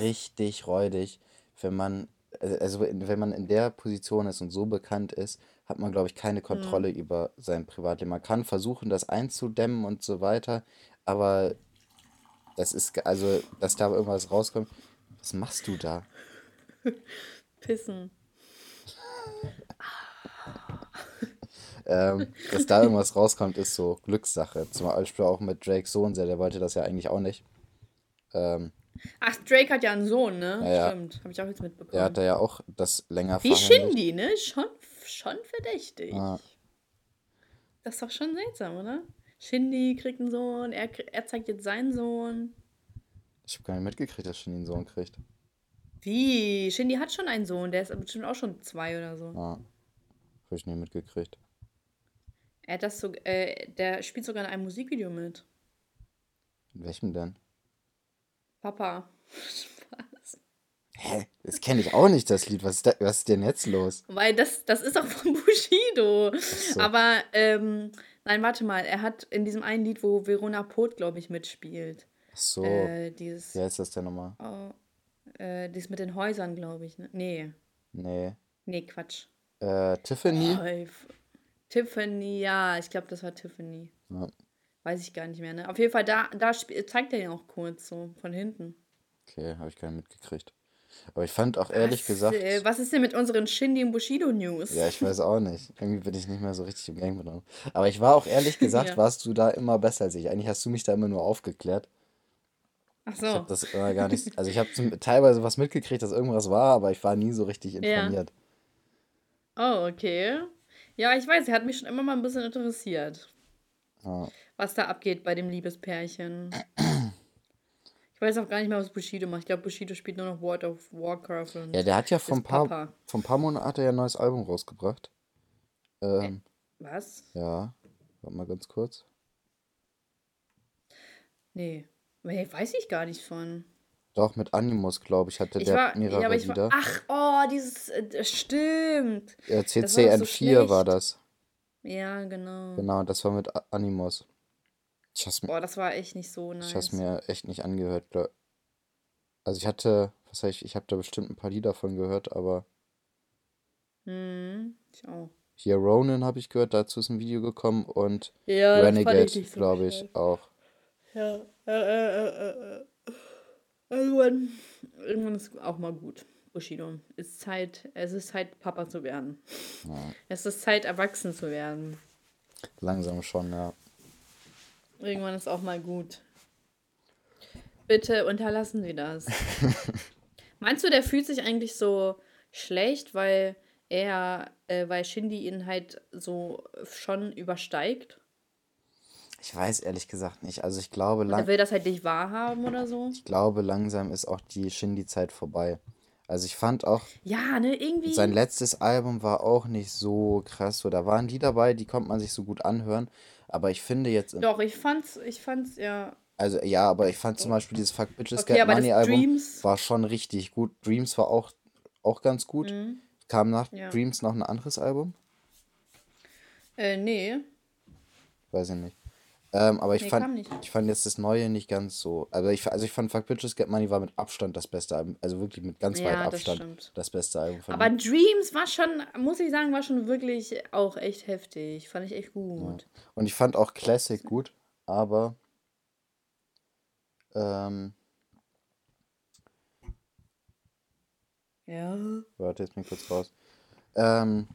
richtig räudig, wenn man, äh, also in- wenn man in der Position ist und so bekannt ist, hat man, glaube ich, keine Hm. Kontrolle über sein Privatleben. Man kann versuchen, das einzudämmen und so weiter, aber das ist, also, dass da irgendwas rauskommt, was machst du da? [laughs] Pissen. [laughs] Ähm, dass da irgendwas rauskommt, ist so Glückssache. Zum Beispiel auch mit Drake Sohn, der wollte das ja eigentlich auch nicht. Ähm, Ach, Drake hat ja einen Sohn, ne? ja, Stimmt, habe ich auch jetzt der mitbekommen. hat da ja auch das länger Wie. Shindy, ne? Schon, schon verdächtig. Ja, Das ist doch schon seltsam, oder? Shindy kriegt einen Sohn, er, er zeigt jetzt seinen Sohn. ich habe gar nicht mitgekriegt, dass Shindy einen Sohn kriegt. Wie? Shindy hat schon einen Sohn, der ist bestimmt auch schon zwei oder so. Ja, habe ich nicht mitgekriegt. Er hat das so, äh, der spielt sogar in einem Musikvideo mit. In welchem denn? Papa. Spaß. [laughs] Hä? Das kenne ich auch nicht, das Lied. Was ist, da, was ist denn jetzt los? Weil das, das ist auch von [laughs] Bushido. So. Aber, ähm, nein, warte mal. Er hat in diesem einen Lied, wo Verona Poth, glaube ich, mitspielt. Ach so. Äh, dieses. Wie heißt das denn nochmal? Oh, Äh, die ist mit den Häusern, glaube ich. Ne? Nee. Nee. Nee, Quatsch. Äh, Tiffany? Ich- Tiffany, ja, ich glaube, das war Tiffany. Ja. Weiß ich gar nicht mehr, ne? Auf jeden Fall, da, da zeigt er ihn auch kurz so von hinten. Okay, habe ich gar nicht mitgekriegt. Aber ich fand auch ehrlich was, gesagt. Äh, was ist denn mit unseren Shindy und Bushido News? Ja, ich weiß auch nicht. Irgendwie bin ich nicht mehr so richtig im Gang drin. Aber ich war auch ehrlich [laughs] gesagt, Ja. warst du da immer besser als ich. Eigentlich hast du mich da immer nur aufgeklärt. Ach Ich so. habe das immer gar nicht. Also ich habe teilweise was mitgekriegt, dass irgendwas war, aber ich war nie so richtig Ja. informiert. Oh, okay. Ja, ich weiß, er hat mich schon immer mal ein bisschen interessiert, Ja. was da abgeht bei dem Liebespärchen. Ich weiß auch gar nicht mehr, was Bushido macht. Ich glaube, Bushido spielt nur noch World of Warcraft und Ja, der hat ja vor ein paar, Papa. vor ein paar Monaten hat er ja ein neues Album rausgebracht. Ähm, Was? ja, warte mal ganz kurz. Nee. Nee, weiß ich gar nicht von. Doch, mit Animus, glaube ich, hatte Ich der war, mehrere ja, aber ich war, Lieder. ach, oh, dieses, äh, stimmt. Äh, Das war doch so CCN4 war das. Ja, genau. Genau, das war mit Animus. Ich hab's, Boah, das war echt nicht so ich hab's nice. mir echt nicht angehört. glaub- Also ich hatte, was heißt ich, ich habe da bestimmt ein paar Lieder von gehört, aber Hm, ich auch. hier Ronin habe ich gehört, dazu ist ein Video gekommen und Ja, ich Renegade, so glaube ich, auch. Ja, äh, äh, äh, äh. Irgendwann, irgendwann ist auch mal gut. Bushido. Ist Zeit, es ist Zeit, Papa zu werden. Ja, Es ist Zeit, erwachsen zu werden. langsam schon, ja. Irgendwann ist auch mal gut. Bitte unterlassen Sie das. [laughs] Meinst du, der fühlt sich eigentlich so schlecht, weil er, äh, weil Shindy ihn halt so schon übersteigt? Ich weiß ehrlich gesagt nicht. Also ich glaube, Er lang, will das halt nicht wahrhaben oder so? ich glaube, langsam ist auch die Shindy-Zeit vorbei. Also ich fand auch, Ja, ne, irgendwie. sein letztes Album war auch nicht so krass. So, da waren Lieder dabei, die konnte man sich so gut anhören. Aber ich finde jetzt, Doch, ich fand's, ich fand's ja. also ja, aber ich fand zum Beispiel dieses Fuck Bitches Okay, Get Money Album Dreams. war schon richtig gut. Dreams war auch, auch ganz gut. Mhm. Kam nach Ja. Dreams noch ein anderes Album? Äh, nee. Weiß ich nicht. Ähm, aber ich Nee, fand, ich fand jetzt das Neue nicht ganz so. Also ich, also ich fand Fuck Bitches Get Money war mit Abstand das beste Album. Also wirklich mit ganz weit Ja, das Abstand stimmt. das beste Album von Aber ihm. Dreams war schon, muss ich sagen, war schon wirklich auch echt heftig. Fand ich echt gut. Und ich fand auch Classic gut, aber ähm, Ja. warte, jetzt bin ich kurz raus. Ähm,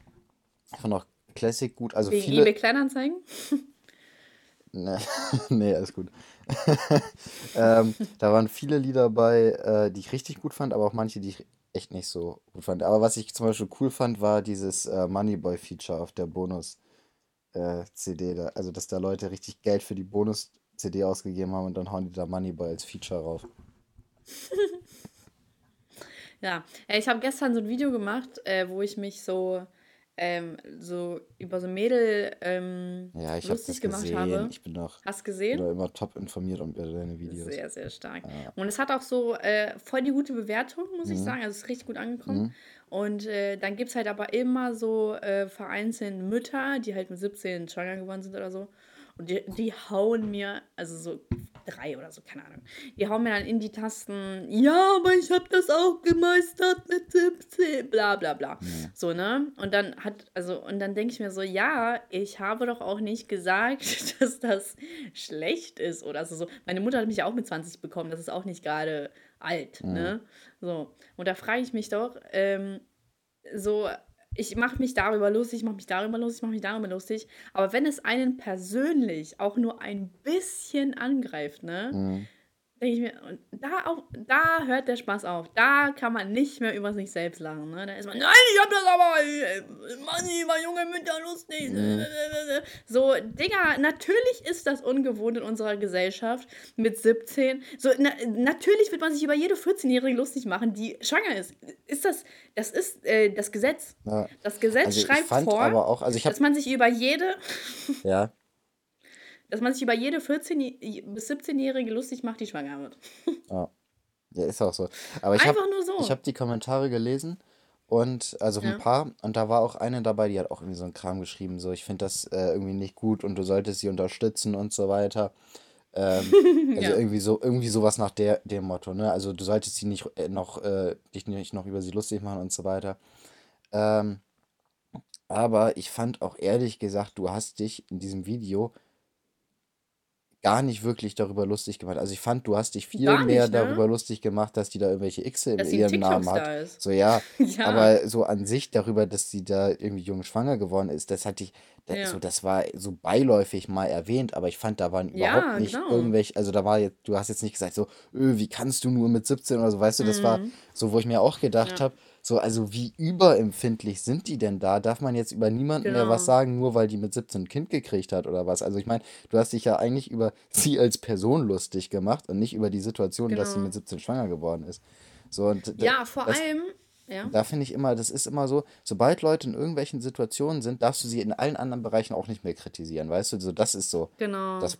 ich fand auch Classic gut. Also Wegen viele. eBay Kleinanzeigen? [laughs] Ne, [laughs] nee, alles gut. [laughs] ähm, da waren viele Lieder bei, äh, die ich richtig gut fand, aber auch manche, die ich echt nicht so gut fand. Aber was ich zum Beispiel cool fand, war dieses äh, Moneyboy-Feature auf der Bonus-CD. da. Also, dass da Leute richtig Geld für die Bonus-CD ausgegeben haben und dann hauen die da Moneyboy als Feature rauf. [laughs] Ja. ja ich habe gestern so ein Video gemacht, äh, wo ich mich so, ähm, so über so Mädel ähm, Ja, ich lustig das gemacht gesehen. habe. Ich bin doch Hast gesehen? doch immer top informiert um deine Videos. Sehr, sehr stark. Ja. Und es hat auch so äh, voll die gute Bewertung, muss ich Mhm. sagen. Also es ist richtig gut angekommen. Mhm. Und äh, dann gibt es halt aber immer so äh, vereinzelt Mütter, die halt mit 17 schwanger geworden sind oder so. Und die, die hauen mir, also so drei oder so, keine Ahnung. Die hauen mir dann in die Tasten, ja, aber ich habe das auch gemeistert mit 17, bla bla bla. So, ne? Und dann hat, also, und dann denke ich mir so, ja, ich habe doch auch nicht gesagt, [laughs] dass das schlecht ist oder so. so. Meine Mutter hat mich ja auch mit 20 bekommen, das ist auch nicht gerade alt, ne? So. Und da frage ich mich doch, ähm, so, ich mache mich darüber lustig, ich mache mich darüber lustig, ich mache mich darüber lustig. Aber wenn es einen persönlich auch nur ein bisschen angreift, ne? Mhm. Denke ich mir, und da, auch, da hört der Spaß auf. Da kann man nicht mehr über sich selbst lachen. Ne? Da ist man, nein, ich hab das aber, Mann, ich war junge Mütter lustig. Mhm. So, Digga, natürlich ist das ungewohnt in unserer Gesellschaft mit 17. So, na, natürlich wird man sich über jede 14-Jährige lustig machen, die schwanger ist. Ist das, das ist äh, das Gesetz. Ja. Das Gesetz Also schreibt vor, auch, also habe, dass man sich über jede, ja, dass man sich über jede 14 bis 17-Jährige lustig macht, die schwanger wird. [laughs] ja, ja, ist auch so. Aber ich habe so. Ich habe die Kommentare gelesen und also Ja. ein paar und da war auch eine dabei, die hat auch irgendwie so einen Kram geschrieben, so ich finde das äh, irgendwie nicht gut und du solltest sie unterstützen und so weiter. Ähm, [laughs] also Ja. irgendwie so, irgendwie sowas nach der, dem Motto, ne? Also du solltest sie nicht äh, noch, äh, dich nicht noch über sie lustig machen und so weiter. Ähm, aber ich fand auch ehrlich gesagt, du hast dich in diesem Video gar nicht wirklich darüber lustig gemacht. Also ich fand, du hast dich viel Gar mehr nicht, ne? darüber lustig gemacht, dass die da irgendwelche Xe in ihrem Namen hat. Ist. So, ja, [laughs] Ja. aber so an sich darüber, dass sie da irgendwie jung schwanger geworden ist, das hatte ich, das, Ja. so, das war so beiläufig mal erwähnt, aber ich fand, da waren Ja, überhaupt nicht genau. irgendwelche, also da war jetzt, du hast jetzt nicht gesagt, so, öh, wie kannst du nur mit 17 oder so, weißt du, das war so, wo ich mir auch gedacht Mhm. Habe, so, also wie überempfindlich sind die denn da? Darf man jetzt über niemanden mehr was Genau. sagen, nur weil die mit 17 ein Kind gekriegt hat oder was? Also ich meine, du hast dich ja eigentlich über [laughs] sie als Person lustig gemacht und nicht über die Situation, dass sie Genau. mit 17 schwanger geworden ist. So, und Ja, vor das, allem, ja. da finde ich immer, das ist immer so, sobald Leute in irgendwelchen Situationen sind, darfst du sie in allen anderen Bereichen auch nicht mehr kritisieren, weißt du? So, das ist so Genau. das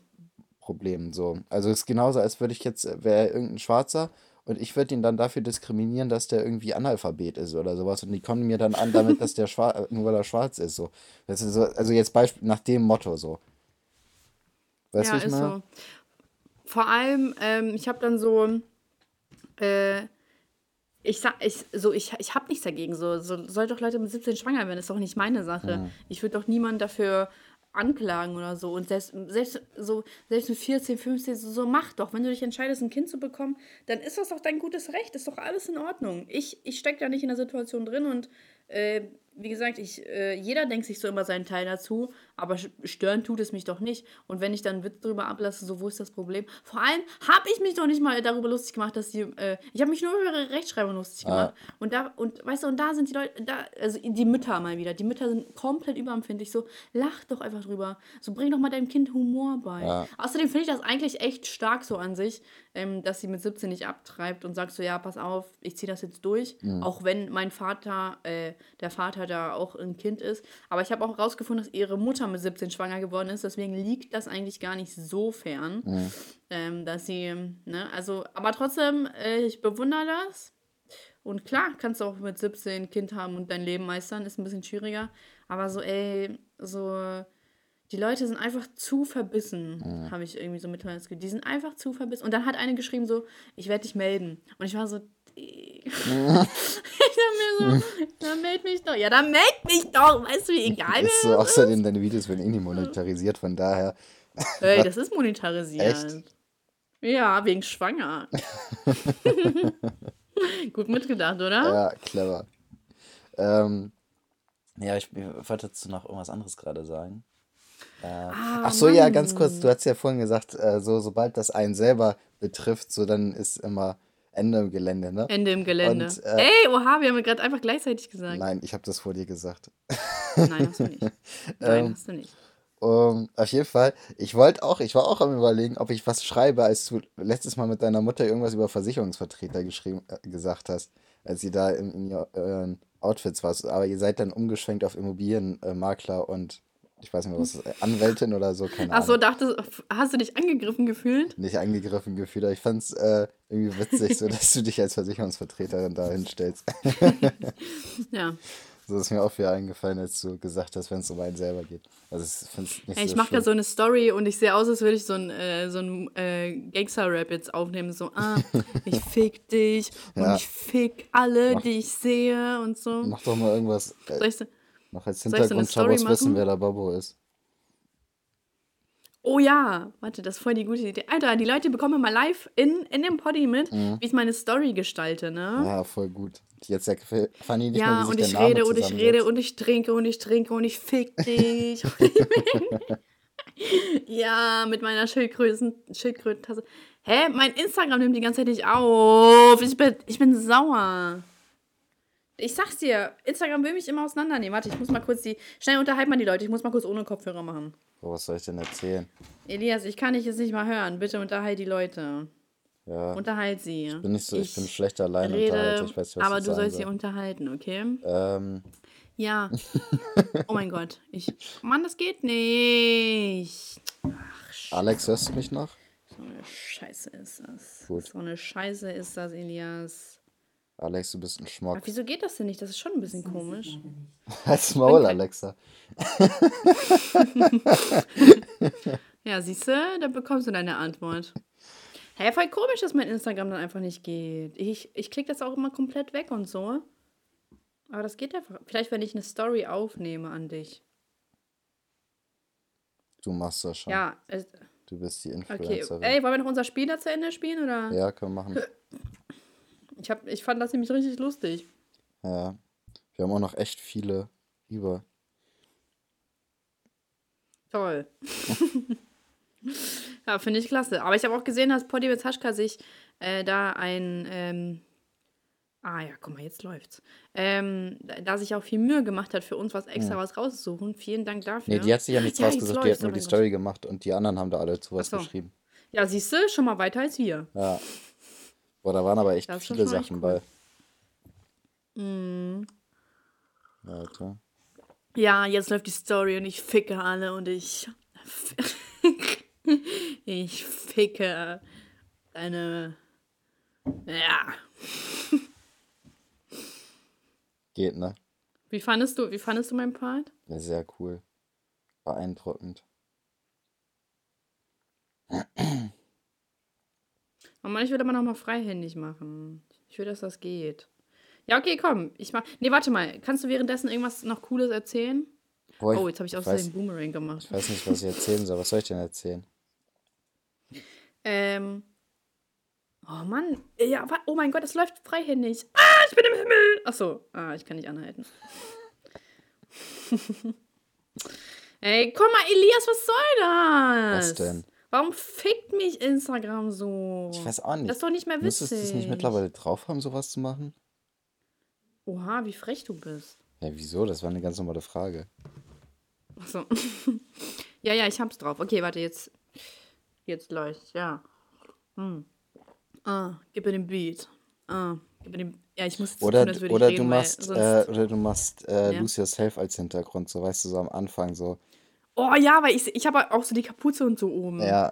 Problem. So. Also es ist genauso, als würde ich jetzt, wäre irgendein Schwarzer und ich würde ihn dann dafür diskriminieren, dass der irgendwie Analphabet ist oder sowas. Und die kommen mir dann an damit, dass der schwarz, [laughs] nur weil er schwarz ist. So. Das ist so, also jetzt Beispiel nach dem Motto so. Weißt du, ja, wie ich meine? so. Vor allem, ähm, ich habe dann so, äh, ich sag, ich, so, ich, ich habe nichts dagegen. So, so, soll doch Leute mit 17 schwanger werden, ist doch nicht meine Sache. Mhm. Ich würde doch niemanden dafür anklagen oder so. Und selbst, selbst, so, selbst mit 14, 15, so, so mach doch. Wenn du dich entscheidest, ein Kind zu bekommen, dann ist das doch dein gutes Recht. Ist doch alles in Ordnung. Ich, ich stecke da nicht in der Situation drin und äh, wie gesagt, ich, äh, jeder denkt sich so immer seinen Teil dazu, aber stören tut es mich doch nicht. Und wenn ich dann einen Witz drüber ablasse, so wo ist das Problem? Vor allem habe ich mich doch nicht mal darüber lustig gemacht, dass die, äh, ich habe mich nur über ihre Rechtschreibung lustig gemacht. Und da, und weißt du, und da sind die Leute, da, also die Mütter mal wieder, die Mütter sind komplett überempfindlich. So, lach doch einfach drüber. So, bring doch mal deinem Kind Humor bei. Ja. Außerdem finde ich das eigentlich echt stark so an sich, ähm, dass sie mit 17 nicht abtreibt und sagt so, ja, pass auf, ich ziehe das jetzt durch. Auch wenn mein Vater, äh, der Vater da auch ein Kind ist. Aber ich habe auch rausgefunden, dass ihre Mutter mit 17 schwanger geworden ist. Deswegen liegt das eigentlich gar nicht so fern, ähm, dass sie, ne, also, aber trotzdem, äh, ich bewundere das. Und klar, kannst du auch mit 17 ein Kind haben und dein Leben meistern, ist ein bisschen schwieriger. Aber so, ey, so, die Leute sind einfach zu verbissen, habe ich irgendwie so mittlerweile das Gefühl. Die sind einfach zu verbissen. Und dann hat eine geschrieben so, ich werde dich melden. Und ich war so, ich dachte mir so, dann meld mich doch. Ja, dann meld mich doch. Weißt du, wie egal Ist so, ist? außerdem, deine Videos werden eh nicht monetarisiert, von daher. [laughs] Ey, das [laughs] ist monetarisiert. Echt? Ja, wegen schwanger. [laughs] Gut mitgedacht, oder? Ja, clever. Ähm, ja, ich, ich wollte dazu noch irgendwas anderes gerade sagen. Äh, Ah, ach so, ja, ganz Mann. kurz, du hast ja vorhin gesagt, äh, so, sobald das einen selber betrifft, so dann ist immer Ende im Gelände, ne? Ende im Gelände. Und, äh, Ey, oha, wir haben gerade einfach gleichzeitig gesagt. Nein, ich habe das vor dir gesagt. Nein, hast du nicht. [laughs] Nein, Ähm, hast du nicht. Um, auf jeden Fall, ich wollte auch, ich war auch am überlegen, ob ich was schreibe, als du letztes Mal mit deiner Mutter irgendwas über Versicherungsvertreter geschrieben, äh, gesagt hast, als sie da in, in ihr, euren Outfits war. Aber ihr seid dann umgeschwenkt auf Immobilienmakler und ich weiß nicht mehr, was das ist, Anwältin oder so, keine Ach so, Ahnung. dachte, hast du dich angegriffen gefühlt? Nicht angegriffen gefühlt, aber ich fand es äh, irgendwie witzig, so dass du dich als Versicherungsvertreterin da hinstellst. [laughs] Ja. So ist mir auch wieder eingefallen, als du gesagt hast, wenn es um einen selber geht. Also ich finde es nicht Ja, ich so mache schlimm. da so eine Story und ich sehe aus, als würde ich so ein, äh, so ein äh, Gangster-Rap jetzt aufnehmen. So, ah, [laughs] ich fick dich und Ja. ich fick alle, Mach- die ich sehe und so. Mach doch mal irgendwas. Äh, Soll ich so, Noch als Hintergrund, Chabos wissen, wer der Bobo ist. oh ja, warte, das ist voll die gute Idee. Alter, die Leute bekommen mal live in, in dem Poddy mit, wie ich meine Story gestalte, ne? Mhm. Ja, voll gut. Jetzt der Fanny nicht mehr, Ja, wie sich und der ich Name rede und ich rede und ich trinke und ich trinke und ich fick dich. [laughs] ja, mit meiner Schildkröten, Schildkrötentasse. Hä? Mein Instagram nimmt die ganze Zeit nicht auf. Ich bin, ich bin sauer. Ich sag's dir, Instagram will mich immer auseinandernehmen. Warte, ich muss mal kurz die. Schnell unterhalten mal die Leute. Ich muss mal kurz ohne Kopfhörer machen. Oh, was soll ich denn erzählen? Elias, ich kann dich jetzt nicht mal hören. Bitte unterhalt die Leute. Ja, Unterhalt sie. bin nicht so, ich, bin schlechter Alleinunterhalter. rede, Ich weiß nicht, was aber ich du sollst sie soll. unterhalten, okay? Ähm, Ja. [laughs] Oh mein Gott. Ich. Mann, das geht nicht. Alex, hörst du mich noch? So eine Scheiße ist das. Gut. So eine Scheiße ist das, Elias. Alex, du bist ein Aber Schmock. wieso geht das denn nicht? Das ist schon ein bisschen komisch. [laughs] Halt's Maul, Alexa. [laughs] Ja, siehst du, da bekommst du deine Antwort. Hä, hey, voll komisch, dass mein Instagram dann einfach nicht geht. Ich, ich klicke das auch immer komplett weg und so. Aber das geht einfach. Vielleicht, wenn ich eine Story aufnehme an dich. Du machst das schon. Ja. Es, du bist die Influencerin. Okay. Ey, wollen wir noch unser Spiel da zu Ende spielen, oder? Ja, können wir machen. [laughs] Ich, hab, ich fand das nämlich richtig lustig. Ja. Wir haben auch noch echt viele über. Toll. [laughs] ja, finde ich klasse. Aber ich habe auch gesehen, dass Poddy Haschka sich äh, da ein ähm, Ah ja, guck mal, jetzt läuft's. Ähm, da sich auch viel Mühe gemacht hat, für uns was extra ja. was rauszusuchen. Vielen Dank dafür. Nee, die hat sich ja nichts ja, rausgesucht, die hat nur die Story gemacht und die anderen haben da alle zu was so. geschrieben. Ja, siehst du, schon mal weiter als wir. Ja. Boah, da waren aber echt viele Sachen cool. bei. Mhm. Alter. Ja, jetzt läuft die Story und ich ficke alle und ich. [laughs] ich ficke eine. Ja. Geht, ne? Wie fandest du, wie fandest du meinen Part? Ja, sehr cool. Beeindruckend. Mama, ich würde aber noch mal freihändig machen. Ich will, dass das geht. Ja, okay, komm. Ich mach. Nee, warte mal. Kannst du währenddessen irgendwas noch Cooles erzählen? Boah, oh, jetzt habe ich aus dem Boomerang gemacht. Ich weiß nicht, was ich erzählen soll. Was soll ich denn erzählen? Ähm, Oh Mann. Ja, oh mein Gott, es läuft freihändig. Ah, ich bin im Himmel. Ach so. Ah, ich kann nicht anhalten. [laughs] Ey, komm mal, Elias, was soll das? Was denn? Warum fickt mich Instagram so? Ich weiß auch nicht. Das ist doch nicht mehr witzig. Müsstest du es nicht mittlerweile drauf haben, sowas zu machen? Oha, wie frech du bist. Ja, wieso? Das war eine ganz normale Frage. Ach so. [laughs] ja, ja, ich hab's drauf. Okay, warte, jetzt. Jetzt läuft ja. Hm. Ah, gib mir den Beat. Ah, gib mir den. Ja, ich muss jetzt oder, tun, als würde oder, ich reden, du machst, äh, oder du machst äh, ja. Lose Yourself als Hintergrund, so weißt du, so am Anfang so. Oh ja, weil ich, ich habe auch so die Kapuze und so oben. Ja.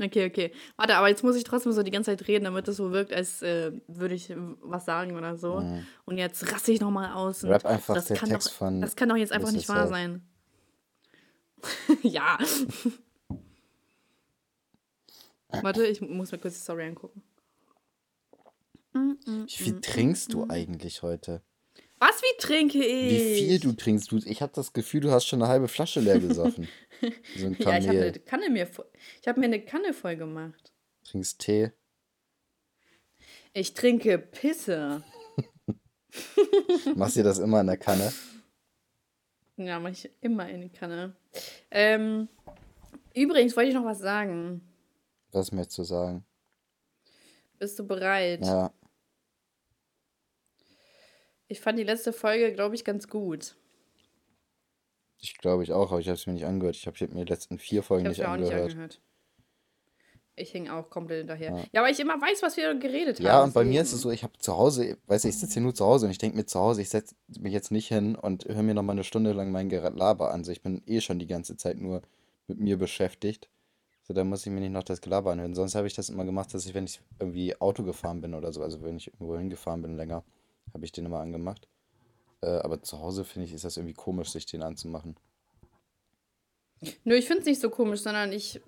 Okay, okay. Warte, aber jetzt muss ich trotzdem so die ganze Zeit reden, damit das so wirkt, als äh, würde ich was sagen oder so. Mhm. Und jetzt raste ich nochmal aus. Rap einfach das der Text doch, von. Das kann doch jetzt einfach nicht wahr sein. [laughs] ja. [laughs] Warte, ich muss mir kurz die Story angucken. Wie viel trinkst du eigentlich heute? Was, wie trinke ich? Wie viel du trinkst. Du, ich habe das Gefühl, du hast schon eine halbe Flasche leer gesoffen. [laughs] so ein ja, ich habe eine Kanne mir, ich habe mir eine Kanne voll gemacht. Trinkst Tee? Ich trinke Pisse. [laughs] Machst du das immer in der Kanne? Ja, mach ich immer in die Kanne. Ähm, übrigens wollte ich noch was sagen. Was möchtest du sagen? Bist du bereit? Ja. Ich fand die letzte Folge, glaube ich, ganz gut. Ich glaube ich auch, aber ich habe es mir nicht angehört. Ich habe mir die letzten vier Folgen ich nicht, angehört. nicht angehört. Ich hänge auch komplett hinterher. Ja. ja, aber ich immer weiß, was wir geredet haben. Ja, und bei mir ist es so, ich habe zu Hause, weiß ich, ich sitze hier nur zu Hause und ich denke mir zu Hause, ich setze mich jetzt nicht hin und höre mir nochmal eine Stunde lang mein Gelaber an. So, ich bin eh schon die ganze Zeit nur mit mir beschäftigt. So, da muss ich mir nicht noch das Gelaber anhören. Sonst habe ich das immer gemacht, dass ich, wenn ich irgendwie Auto gefahren bin oder so, also wenn ich irgendwo hingefahren bin länger, habe ich den immer angemacht. Äh, aber zu Hause finde ich, ist das irgendwie komisch, sich den anzumachen. Nö, ich finde es nicht so komisch, sondern ich.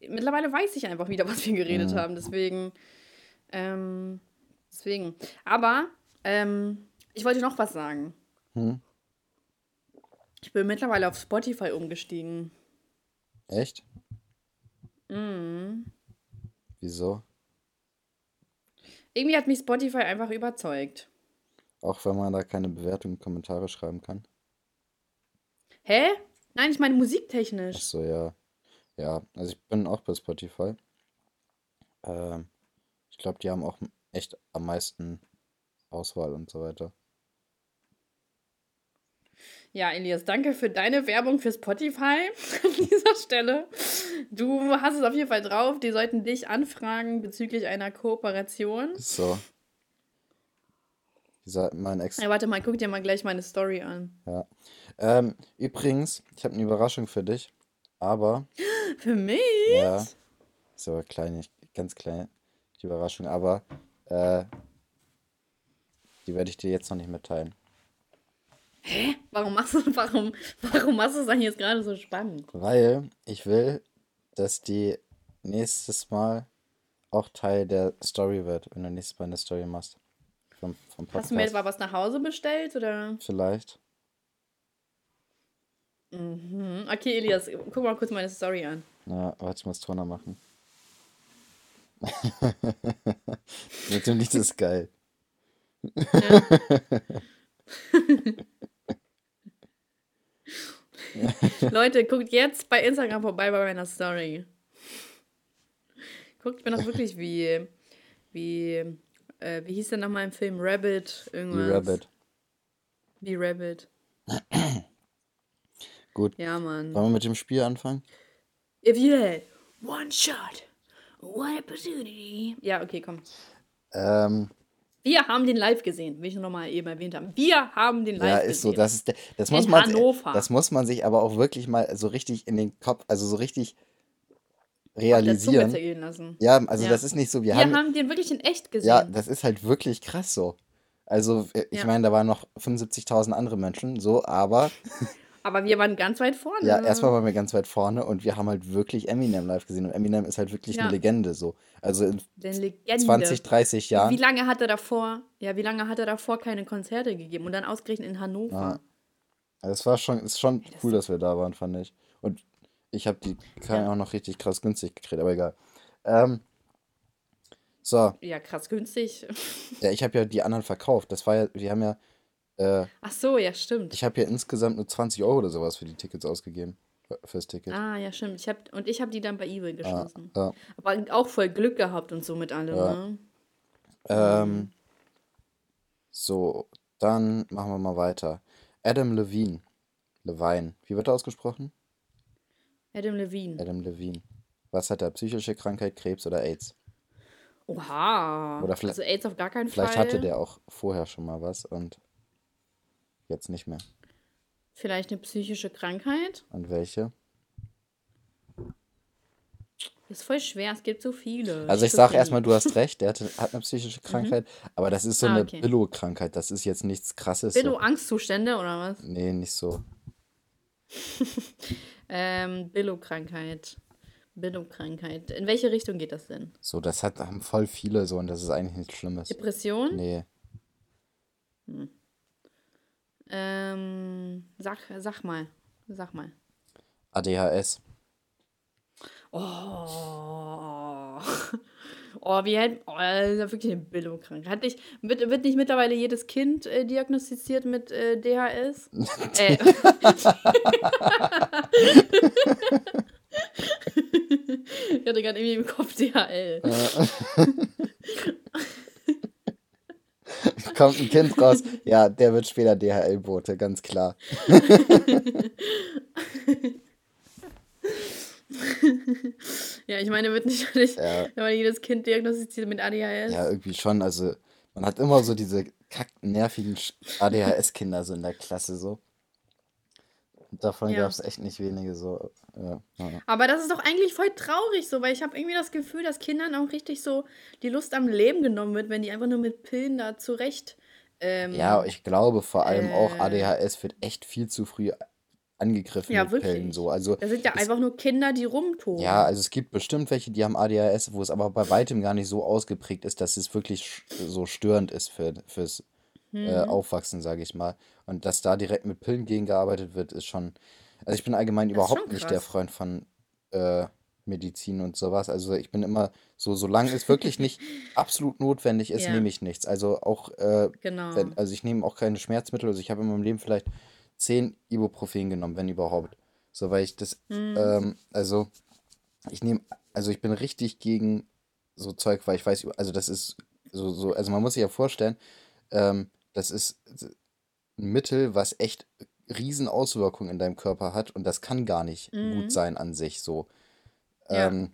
Mittlerweile weiß ich einfach wieder, [laughs] was wir geredet mhm. haben. Deswegen. Ähm, deswegen. Aber, ähm, ich wollte noch was sagen. Hm? Ich bin mittlerweile auf Spotify umgestiegen. Echt? Mhm. Wieso? Irgendwie hat mich Spotify einfach überzeugt. Auch wenn man da keine Bewertungen und Kommentare schreiben kann? Hä? Nein, ich meine musiktechnisch. Ach so, ja. Ja, also ich bin auch bei Spotify. Ähm, ich glaube, die haben auch echt am meisten Auswahl und so weiter. Ja, Elias, danke für deine Werbung für Spotify [laughs] an dieser Stelle. Du hast es auf jeden Fall drauf. Die sollten dich anfragen bezüglich einer Kooperation. So. Mein Ex. Ja, warte mal, guck dir mal gleich meine Story an. Ja. Ähm, übrigens, ich habe eine Überraschung für dich. Aber. [gasps] Für mich? Ja. Ist aber klein, ganz klein, die Überraschung. Aber äh, die werde ich dir jetzt noch nicht mitteilen. Hä? Warum machst du, warum, warum machst du es dann jetzt gerade so spannend? Weil ich will, dass die nächstes Mal auch Teil der Story wird, wenn du nächstes Mal eine Story machst. Vom, vom Podcast. Hast du mir etwa was nach Hause bestellt, oder? Vielleicht. Mhm. Okay, Elias, guck mal kurz meine Story an. Ja, warte, ich muss Toner machen. [laughs] Lied ist geil. Ja. [laughs] Leute, guckt jetzt bei Instagram vorbei bei meiner Story. Guckt mir noch wirklich wie, wie, äh, wie hieß der nochmal im Film? Rabbit, irgendwas. Wie Rabbit. Wie Rabbit. [clears throat] Gut. Ja, Mann. Wollen wir mit dem Spiel anfangen? If you had one shot, one opportunity. Ja, okay, komm. Ähm, wir haben den live gesehen, wie ich nochmal eben erwähnt habe. Wir haben den live gesehen. Ja, ist so. Das, ist, das, muss man, Hannover. das muss man sich aber auch wirklich mal so richtig in den Kopf, also so richtig realisieren. Ja, also ja. das ist nicht so. Wir, wir haben, haben, den wirklich in echt gesehen. Ja, das ist halt wirklich krass so. Also, äh, ich ja. meine, da waren noch 75.000 andere Menschen, so, aber. [laughs] Aber wir waren ganz weit vorne. Ja, erstmal waren wir ganz weit vorne und wir haben halt wirklich Eminem live gesehen. Und Eminem ist halt wirklich ja. eine Legende so. Also in Legende. 20, 30 Jahren. Wie lange hat er davor, ja, wie lange hat er davor keine Konzerte gegeben? Und dann ausgerechnet in Hannover. Ja. Also es war schon, ist schon ja, das cool, dass wir da waren, fand ich. Und ich habe die ja. auch noch richtig krass günstig gekriegt, aber egal. Ähm, so. Ja, krass günstig. [laughs] ja, ich habe ja die anderen verkauft. Das war ja, die haben ja äh, Ach so, ja, stimmt. Ich habe ja insgesamt nur 20 Euro oder sowas für die Tickets ausgegeben. Fürs Ticket. Ah, ja, stimmt. Ich hab, und ich habe die dann bei eBay geschlossen. Ah, ja. Aber auch voll Glück gehabt und so mit allem, ja. ne? Ähm, so, dann machen wir mal weiter. Adam Levine. Levine. Wie wird er ausgesprochen? Adam Levine. Adam Levine. Was hat er? Psychische Krankheit, Krebs oder AIDS? Oha. Oder vielleicht, also AIDS auf gar keinen vielleicht Fall. Vielleicht hatte der auch vorher schon mal was und Jetzt nicht mehr. Vielleicht eine psychische Krankheit? Und welche? Ist voll schwer, es gibt so viele. Also ich sage erstmal, du hast recht, der hat, hat eine psychische mhm. Krankheit, mhm. aber das ist so ah, eine okay. Billo-Krankheit, das ist jetzt nichts krasses. Billo-Angstzustände oder was? Nee, nicht so. [laughs] ähm, Billo-Krankheit. Billo-Krankheit. In welche Richtung geht das denn? So, das hat, haben voll viele so und das ist eigentlich nichts Schlimmes. Depression? Nee. Hm. Ähm, sag, sag mal. Sag mal. ADHS. Oh. Oh, wie hätten. Oh, das ist ja wirklich eine Bildungskrank. Hat nicht, wird, wird nicht mittlerweile jedes Kind äh, diagnostiziert mit äh, DHS? [laughs] äh. ich hatte gerade irgendwie im Kopf DHL. kommt ein Kind raus. Ja, der wird später DHL-Bote, ganz klar. [laughs] [laughs] ja, ich meine, wird nicht, ja. wenn jedes Kind diagnostiziert mit ADHS. Ja, irgendwie schon. Also, man hat immer so diese kackten, nervigen ADHS-Kinder so in der Klasse so. Davon ja. gab es echt nicht wenige so. Ja, ja. Aber das ist doch eigentlich voll traurig so, weil ich habe irgendwie das Gefühl, dass Kindern auch richtig so die Lust am Leben genommen wird, wenn die einfach nur mit Pillen da zurecht. Ähm, ja, ich glaube vor allem äh, auch ADHS wird echt viel zu früh angegriffen ja, mit wirklich. Pillen so. Also da sind ja es, einfach nur Kinder, die rumtun. Ja, also es gibt bestimmt welche, die haben ADHS, wo es aber bei weitem gar nicht so ausgeprägt ist, dass es wirklich so störend ist für, fürs äh, mhm. Aufwachsen, sage ich mal. Und dass da direkt mit Pillen gegengearbeitet wird, ist schon. Also ich bin allgemein überhaupt nicht der Freund von äh, Medizin und sowas. Also ich bin immer so, solange es wirklich nicht [laughs] absolut notwendig ist, ja. nehme ich nichts. Also auch, äh, genau. wenn, also ich nehme auch keine Schmerzmittel. Also ich habe in meinem Leben vielleicht zehn Ibuprofen genommen, wenn überhaupt. So, weil ich das, mhm. ähm, also ich nehme, also ich bin richtig gegen so Zeug, weil ich weiß, also das ist so, so, also man muss sich ja vorstellen, ähm, das ist ein Mittel, was echt riesen Auswirkungen in deinem Körper hat und das kann gar nicht mhm. gut sein an sich so. Ja. Ähm,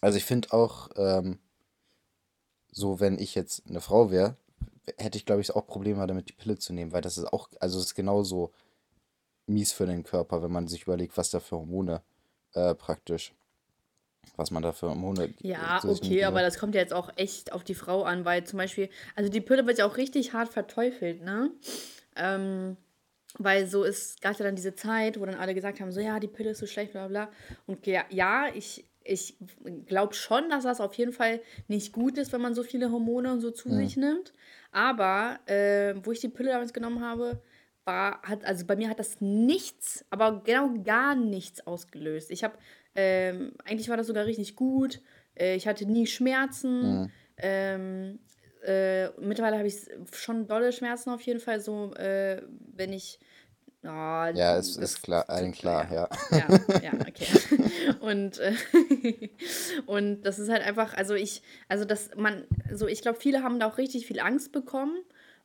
also ich finde auch, ähm, so wenn ich jetzt eine Frau wäre, hätte ich glaube ich auch Probleme damit, die Pille zu nehmen, weil das ist auch, also es ist genauso mies für den Körper, wenn man sich überlegt, was da für Hormone äh, praktisch was man da für Hormone. Ja, okay, aber das kommt ja jetzt auch echt auf die Frau an, weil zum Beispiel, also die Pille wird ja auch richtig hart verteufelt, ne? Ähm, weil so ist, gab ja dann diese Zeit, wo dann alle gesagt haben, so ja, die Pille ist so schlecht, bla bla. Und ja, ja ich, ich glaube schon, dass das auf jeden Fall nicht gut ist, wenn man so viele Hormone und so zu Mhm. sich nimmt. Aber äh, wo ich die Pille damals genommen habe, war, hat, also bei mir hat das nichts, aber genau gar nichts ausgelöst. Ich habe, ähm, eigentlich war das sogar richtig gut. Äh, ich hatte nie Schmerzen. Mhm. Ähm, äh, mittlerweile habe ich schon dolle Schmerzen auf jeden Fall, so äh, wenn ich. Oh, Ja, es das ist klar, allen klar, ja. ja, ja, [laughs] okay. Und, äh, [laughs] und das ist halt einfach, also ich, also dass man, so ich glaube, viele haben da auch richtig viel Angst bekommen,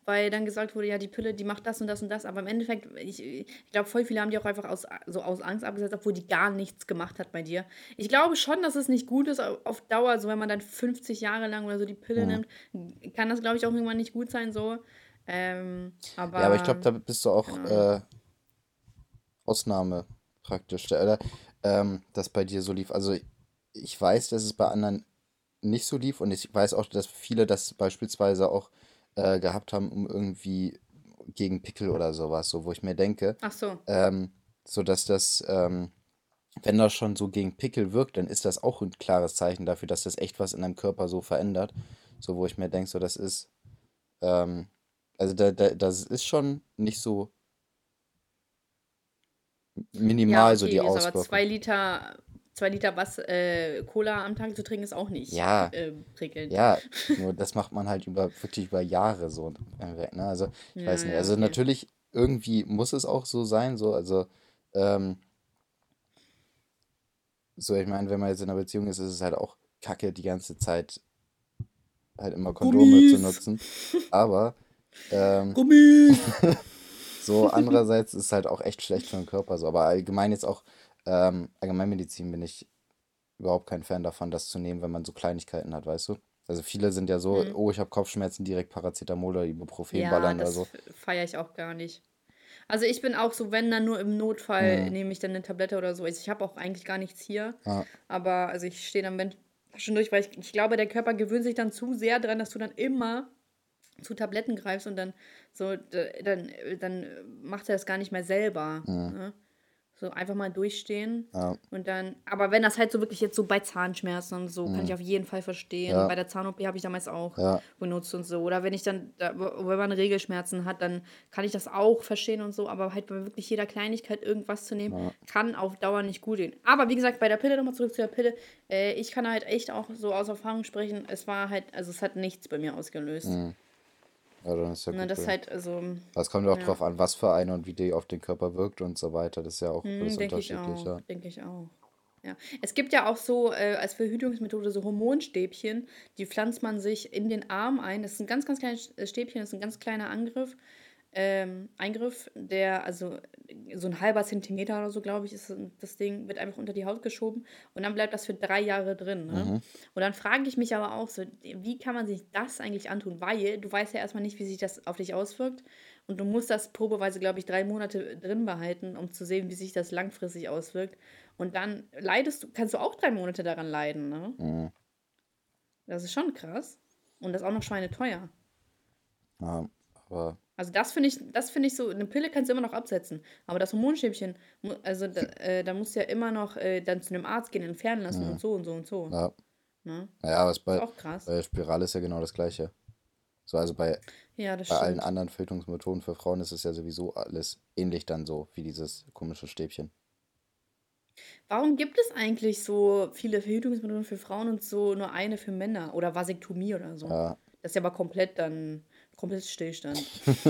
weil dann gesagt wurde, ja, die Pille, die macht das und das und das, aber im Endeffekt, ich, ich glaube, voll viele haben die auch einfach aus, so aus Angst abgesetzt, obwohl die gar nichts gemacht hat bei dir. Ich glaube schon, dass es nicht gut ist au- auf Dauer, so wenn man dann 50 Jahre lang oder so die Pille Mhm. nimmt, kann das, glaube ich, auch irgendwann nicht gut sein, so. Ähm, aber, Ja, aber ich glaube, da bist du auch keine äh, Ausnahme praktisch. Oder ähm, das bei dir so lief. Also ich weiß, dass es bei anderen nicht so lief und ich weiß auch, dass viele das beispielsweise auch äh, gehabt haben, um irgendwie gegen Pickel oder sowas, so wo ich mir denke, ach so. ähm, so dass das, ähm, wenn das schon so gegen Pickel wirkt, dann ist das auch ein klares Zeichen dafür, dass das echt was in deinem Körper so verändert. So wo ich mir denke, so das ist, ähm, also da, da, das ist schon nicht so Ja, minimal so okay, die ist aber Auswirkungen. zwei Liter, zwei Liter was, äh, Cola am Tag zu trinken ist auch nicht Ja, äh, prickelnd. ja, [laughs] nur das macht man halt über wirklich über Jahre so ne? Also ich Ja, weiß nicht, ja, also okay. natürlich irgendwie muss es auch so sein, so also ähm, so ich meine, wenn man jetzt in einer Beziehung ist, ist es halt auch Kacke die ganze Zeit halt immer Kondome zu Gummis, nutzen, aber ähm, Gummis. [laughs] so andererseits ist es halt auch echt schlecht für den Körper so, aber allgemein jetzt auch ähm, Allgemeinmedizin bin ich überhaupt kein Fan davon, das zu nehmen, wenn man so Kleinigkeiten hat, weißt du? Also viele sind ja so, Hm. oh, ich habe Kopfschmerzen, direkt Paracetamol oder Ibuprofen Ja, ballern oder das so. feiere ich auch gar nicht. Also ich bin auch so, wenn dann nur im Notfall Hm. nehme ich dann eine Tablette oder so. Also ich habe auch eigentlich gar nichts hier. Ja, Aber also ich stehe dann schon durch, weil ich, ich glaube, der Körper gewöhnt sich dann zu sehr dran, dass du dann immer zu Tabletten greifst und dann so, dann, dann macht er das gar nicht mehr selber. hm, Ne? So einfach mal durchstehen ja, und dann, aber wenn das halt so wirklich jetzt so bei Zahnschmerzen und so, kann ich auf jeden Fall verstehen. ja, Bei der Zahn-OP habe ich damals auch ja, benutzt und so. Oder wenn ich dann, da, wenn man Regelschmerzen hat, dann kann ich das auch verstehen und so. Aber halt bei wirklich jeder Kleinigkeit irgendwas zu nehmen, kann auf Dauer nicht gut gehen. Aber wie gesagt, bei der Pille, nochmal zurück zu der Pille, äh, ich kann halt echt auch so aus Erfahrung sprechen, es war halt, also es hat nichts bei mir ausgelöst. hm. Ja, dann ist ja gut. das Ja. halt, also, Es kommt ja auch ja. drauf an, was für eine und wie die auf den Körper wirkt und so weiter. Das ist ja auch alles Hm, ich unterschiedlich, ja. denke ich auch. Ja. Es gibt ja auch so äh, als Verhütungsmethode so Hormonstäbchen, die pflanzt man sich in den Arm ein. Das ist ein ganz, ganz kleines Stäbchen, das ist ein ganz kleiner Angriff. Ähm, Eingriff, der, also so ein halber Zentimeter oder so, glaube ich, ist das Ding, wird einfach unter die Haut geschoben und dann bleibt das für drei Jahre drin. Ne? Mhm. Und dann frage ich mich aber auch so, wie kann man sich das eigentlich antun? Weil du weißt ja erstmal nicht, wie sich das auf dich auswirkt. Und du musst das probeweise, glaube ich, drei Monate drin behalten, um zu sehen, wie sich das langfristig auswirkt. Und dann leidest du, kannst du auch drei Monate daran leiden, ne? Mhm. Das ist schon krass. Und das auch noch schweineteuer. Ja, aber Also das finde ich, das finde ich so, eine Pille kannst du immer noch absetzen. Aber das Hormonstäbchen, also da, äh, da musst du ja immer noch äh, dann zu einem Arzt gehen, entfernen lassen mhm. und so und so und so. ja, Ne? naja, aber es Ist bei, auch krass. bei Spirale ist ja genau das Gleiche. So, also bei, Ja, das bei allen anderen Verhütungsmethoden für Frauen ist es ja sowieso alles ähnlich dann so, wie dieses komische Stäbchen. Warum gibt es eigentlich so viele Verhütungsmethoden für Frauen und so nur eine für Männer? Oder Vasektomie oder so? Ja, Das ist ja aber komplett dann, komplett Stillstand. [laughs]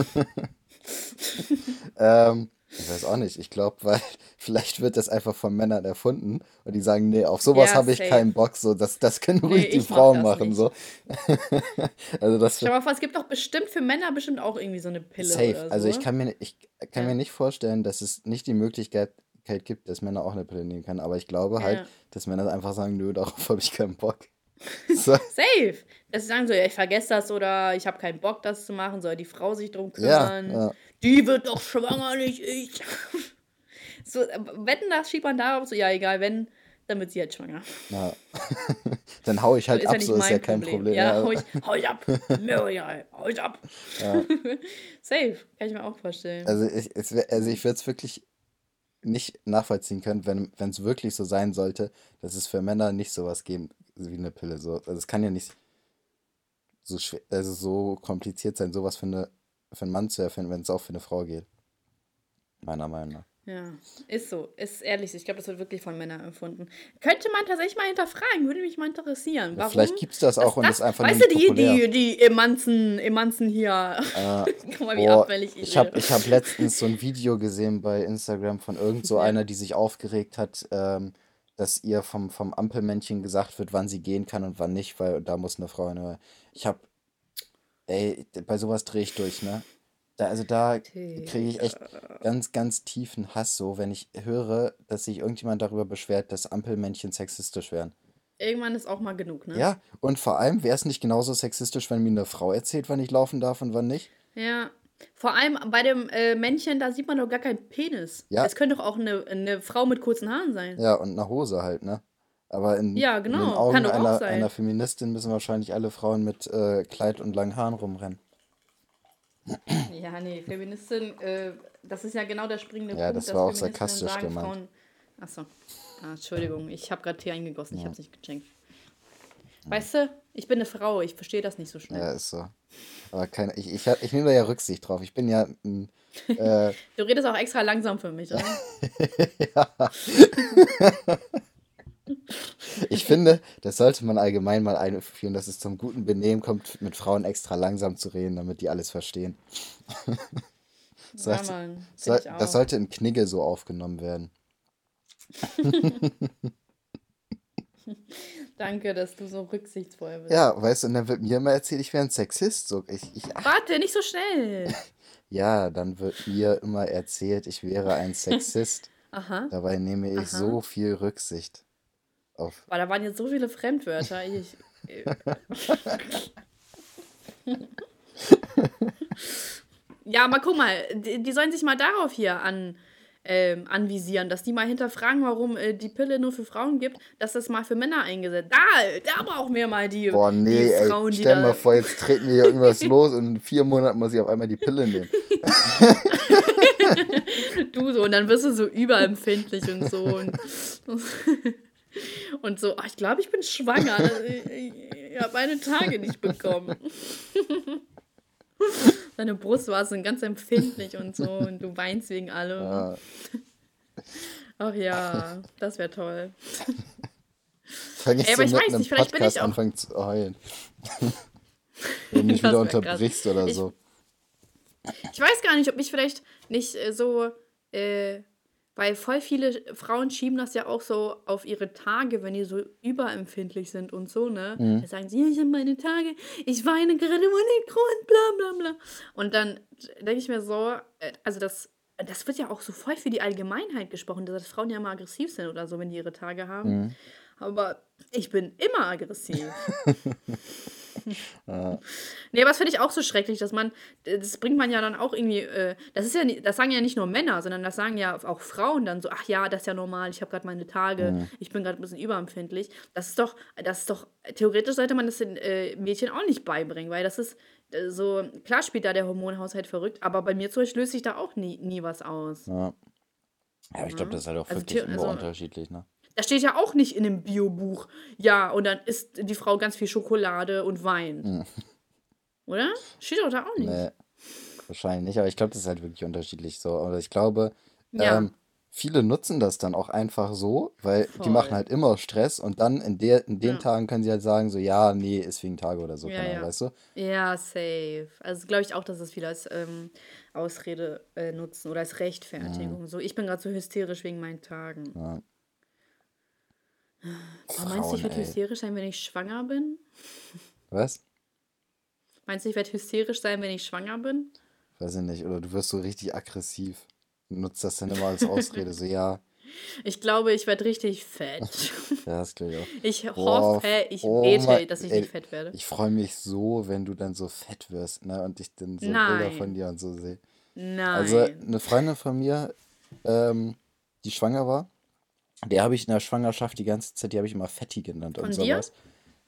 ähm, ich weiß auch nicht. Ich glaube, weil [laughs] vielleicht wird das einfach von Männern erfunden und die sagen, nee, auf sowas Ja, habe ich keinen Bock, so, das, das können Nee, ruhig die ich mach Frauen das machen, nicht. so. [laughs] Also das dir mal vor, es gibt doch bestimmt für Männer bestimmt auch irgendwie so eine Pille safe. oder Also ich so. kann mir, ich kann mir Ja. nicht vorstellen, dass es nicht die Möglichkeit gibt, dass Männer auch eine Pille nehmen können, aber ich glaube halt, Ja. dass Männer einfach sagen, nö, darauf habe ich keinen Bock. So, Safe. Sie sagen so, ja, ich vergesse das oder ich habe keinen Bock, das zu machen, soll die Frau sich drum ja, kümmern. ja, Die wird doch schwanger, nicht ich. [laughs] So, äh, wetten, das schiebt man darauf so, ja, egal, wenn, dann wird sie halt schwanger. ja. [laughs] dann hau ich So halt ja ab, so ist ja kein Problem. Problem. Ja, Ja, hau ich, hau ich ab. [laughs] Miriam, hau ich ab. ja. Safe, kann ich mir auch vorstellen. Also ich, es also ich würde es wirklich nicht nachvollziehen können, wenn wenn es wirklich so sein sollte, dass es für Männer nicht sowas geben wie eine Pille. So. Also es kann ja nicht so schwer, also so kompliziert sein, sowas für eine für einen Mann zu erfinden, wenn es auch für eine Frau geht. Meiner Meinung nach. Ja, ist so. Ist ehrlich. Ich glaube, das wird wirklich von Männern erfunden. Könnte man tatsächlich mal hinterfragen. Würde mich mal interessieren. Ja, Warum? vielleicht gibt es das auch und das, ist einfach weißt du, die, die, die Emanzen, Emanzen hier. Äh, [laughs] Guck mal, wie boah, abfällig ich ich habe hab letztens so ein Video gesehen bei Instagram von irgend so [laughs] Ja. einer, die sich aufgeregt hat, ähm, dass ihr vom, vom Ampelmännchen gesagt wird, wann sie gehen kann und wann nicht, weil da muss eine Frau eine. Ich habe, ey, bei sowas drehe ich durch, ne? Da, also da kriege ich echt ganz, ganz tiefen Hass so, wenn ich höre, dass sich irgendjemand darüber beschwert, dass Ampelmännchen sexistisch wären. Irgendwann ist auch mal genug, ne? Ja, und vor allem wäre es nicht genauso sexistisch, wenn mir eine Frau erzählt, wann ich laufen darf und wann nicht. Ja. Vor allem bei dem äh, Männchen, da sieht man doch gar keinen Penis. Ja. Es könnte doch auch eine, eine Frau mit kurzen Haaren sein. Ja, und eine Hose halt, ne? Aber in, Ja, in den genau. Augen Kann doch auch einer, einer Feministin müssen wahrscheinlich alle Frauen mit äh, Kleid und langen Haaren rumrennen. [clears throat] Ja, nee, Feministin, äh, das ist ja genau der springende Ja, Punkt. das dass war auch sarkastisch sagen, gemeint. Frauen... Achso. Ah, Entschuldigung, ich habe gerade Tee eingegossen, ich habe es nicht gecheckt. Weißt du, ich bin eine Frau, ich verstehe das nicht so schnell. Ja, ist so. Aber keine, ich, ich, ich nehme da ja Rücksicht drauf. Ich bin ja ein, äh, [laughs] Du redest auch extra langsam für mich, oder? [laughs] ich finde, das sollte man allgemein mal einführen, dass es zum guten Benehmen kommt, mit Frauen extra langsam zu reden, damit die alles verstehen. ja, [laughs] Sollte- Mann, Soll, find ich auch. das sollte in Knigge so aufgenommen werden. Danke, dass du so rücksichtsvoll bist. Ja, weißt du, und dann wird mir immer erzählt, ich wäre ein Sexist. So, ich, ich, Warte, nicht so schnell. [laughs] ja, dann wird mir immer erzählt, ich wäre ein Sexist. [laughs] Aha. Dabei nehme ich Aha. so viel Rücksicht auf. Boah, da waren jetzt so viele Fremdwörter. Ich, [laughs] äh, ja, aber guck mal, die, die sollen sich mal darauf hier an, ähm, anvisieren, dass die mal hinterfragen, warum äh, die Pille nur für Frauen gibt, dass das mal für Männer eingesetzt Da, da brauchen wir mal die, Boah, nee, die ey, Frauen, die stell da. mal vor, jetzt treten mir hier irgendwas los und in vier Monaten muss ich auf einmal die Pille nehmen. [laughs] Du so, und dann wirst du so überempfindlich und so. Und, [laughs] und so, ach, ich glaube, ich bin schwanger. Ich, ich, ich habe meine Tage nicht bekommen. [laughs] Deine Brust war so ganz empfindlich und so und du weinst wegen allem. Ja, Ach ja, [laughs] das wäre toll. fang jetzt Ey, aber so ich weiß nicht, vielleicht bin Podcast ich auch- anfangen zu heulen. [laughs] Wenn mich wieder wär krass. unterbrichst oder Ich- so. Ich weiß gar nicht, ob ich vielleicht nicht äh, so, äh, weil voll viele Frauen schieben das ja auch so auf ihre Tage, wenn die so überempfindlich sind und so, ne? Mhm. Da sagen sie, ich habe meine Tage, ich weine gerade ohne Grund, bla bla bla. Und dann denke ich mir so, äh, also das, das wird ja auch so voll für die Allgemeinheit gesprochen, dass Frauen ja immer aggressiv sind oder so, wenn die ihre Tage haben. Mhm. Aber ich bin immer aggressiv. [laughs] [laughs] Ja. Nee, aber das finde ich auch so schrecklich, dass man, das bringt man ja dann auch irgendwie, äh, das ist ja, das sagen ja nicht nur Männer, sondern das sagen ja auch Frauen dann so, ach ja, das ist ja normal, ich habe gerade meine Tage, Mhm. ich bin gerade ein bisschen überempfindlich. Das ist doch, das ist doch, theoretisch sollte man das den äh, Mädchen auch nicht beibringen, weil das ist äh, so, klar spielt da der Hormonhaushalt verrückt, aber bei mir zum Beispiel löst sich da auch nie, nie was aus. Ja. Ja, aber ich glaube, Ja. das ist halt auch Also wirklich immer also- unterschiedlich, ne? Da steht ja auch nicht in dem Biobuch, ja, und dann isst die Frau ganz viel Schokolade und weint. Mhm. Oder? Steht doch da auch nicht. Nee, wahrscheinlich nicht, aber ich glaube, das ist halt wirklich unterschiedlich so. Aber ich glaube, Ja. ähm, viele nutzen das dann auch einfach so, weil die Voll. machen halt immer Stress und dann in der, in den Ja. Tagen können sie halt sagen, so, ja, nee, ist wegen Tage oder so, Ja, ja. weißt du? Ja, safe. Also glaube ich auch, dass es viele als ähm, Ausrede äh, nutzen oder als Rechtfertigung. So, ich bin gerade so hysterisch wegen meinen Tagen. Aber meinst du, ich Frauen, werde hysterisch sein, wenn ich schwanger bin? Was? Meinst du, ich werde hysterisch sein, wenn ich schwanger bin? Weiß ich nicht. Oder du wirst so richtig aggressiv. Nutzt das dann immer als Ausrede, so, ja, [laughs] Ich glaube, ich werde richtig fett. [laughs] ja, das glaube ich auch. Ich Boah, hoffe, ich oh bete, mein- dass ich ey, nicht fett werde. Ich freue mich so, wenn du dann so fett wirst, ne? Und ich dann so Nein. Bilder von dir und so sehe. Nein. Also eine Freundin von mir, ähm, die schwanger war, der habe ich in der Schwangerschaft die ganze Zeit, die habe ich immer Fetti genannt und Von dir? sowas.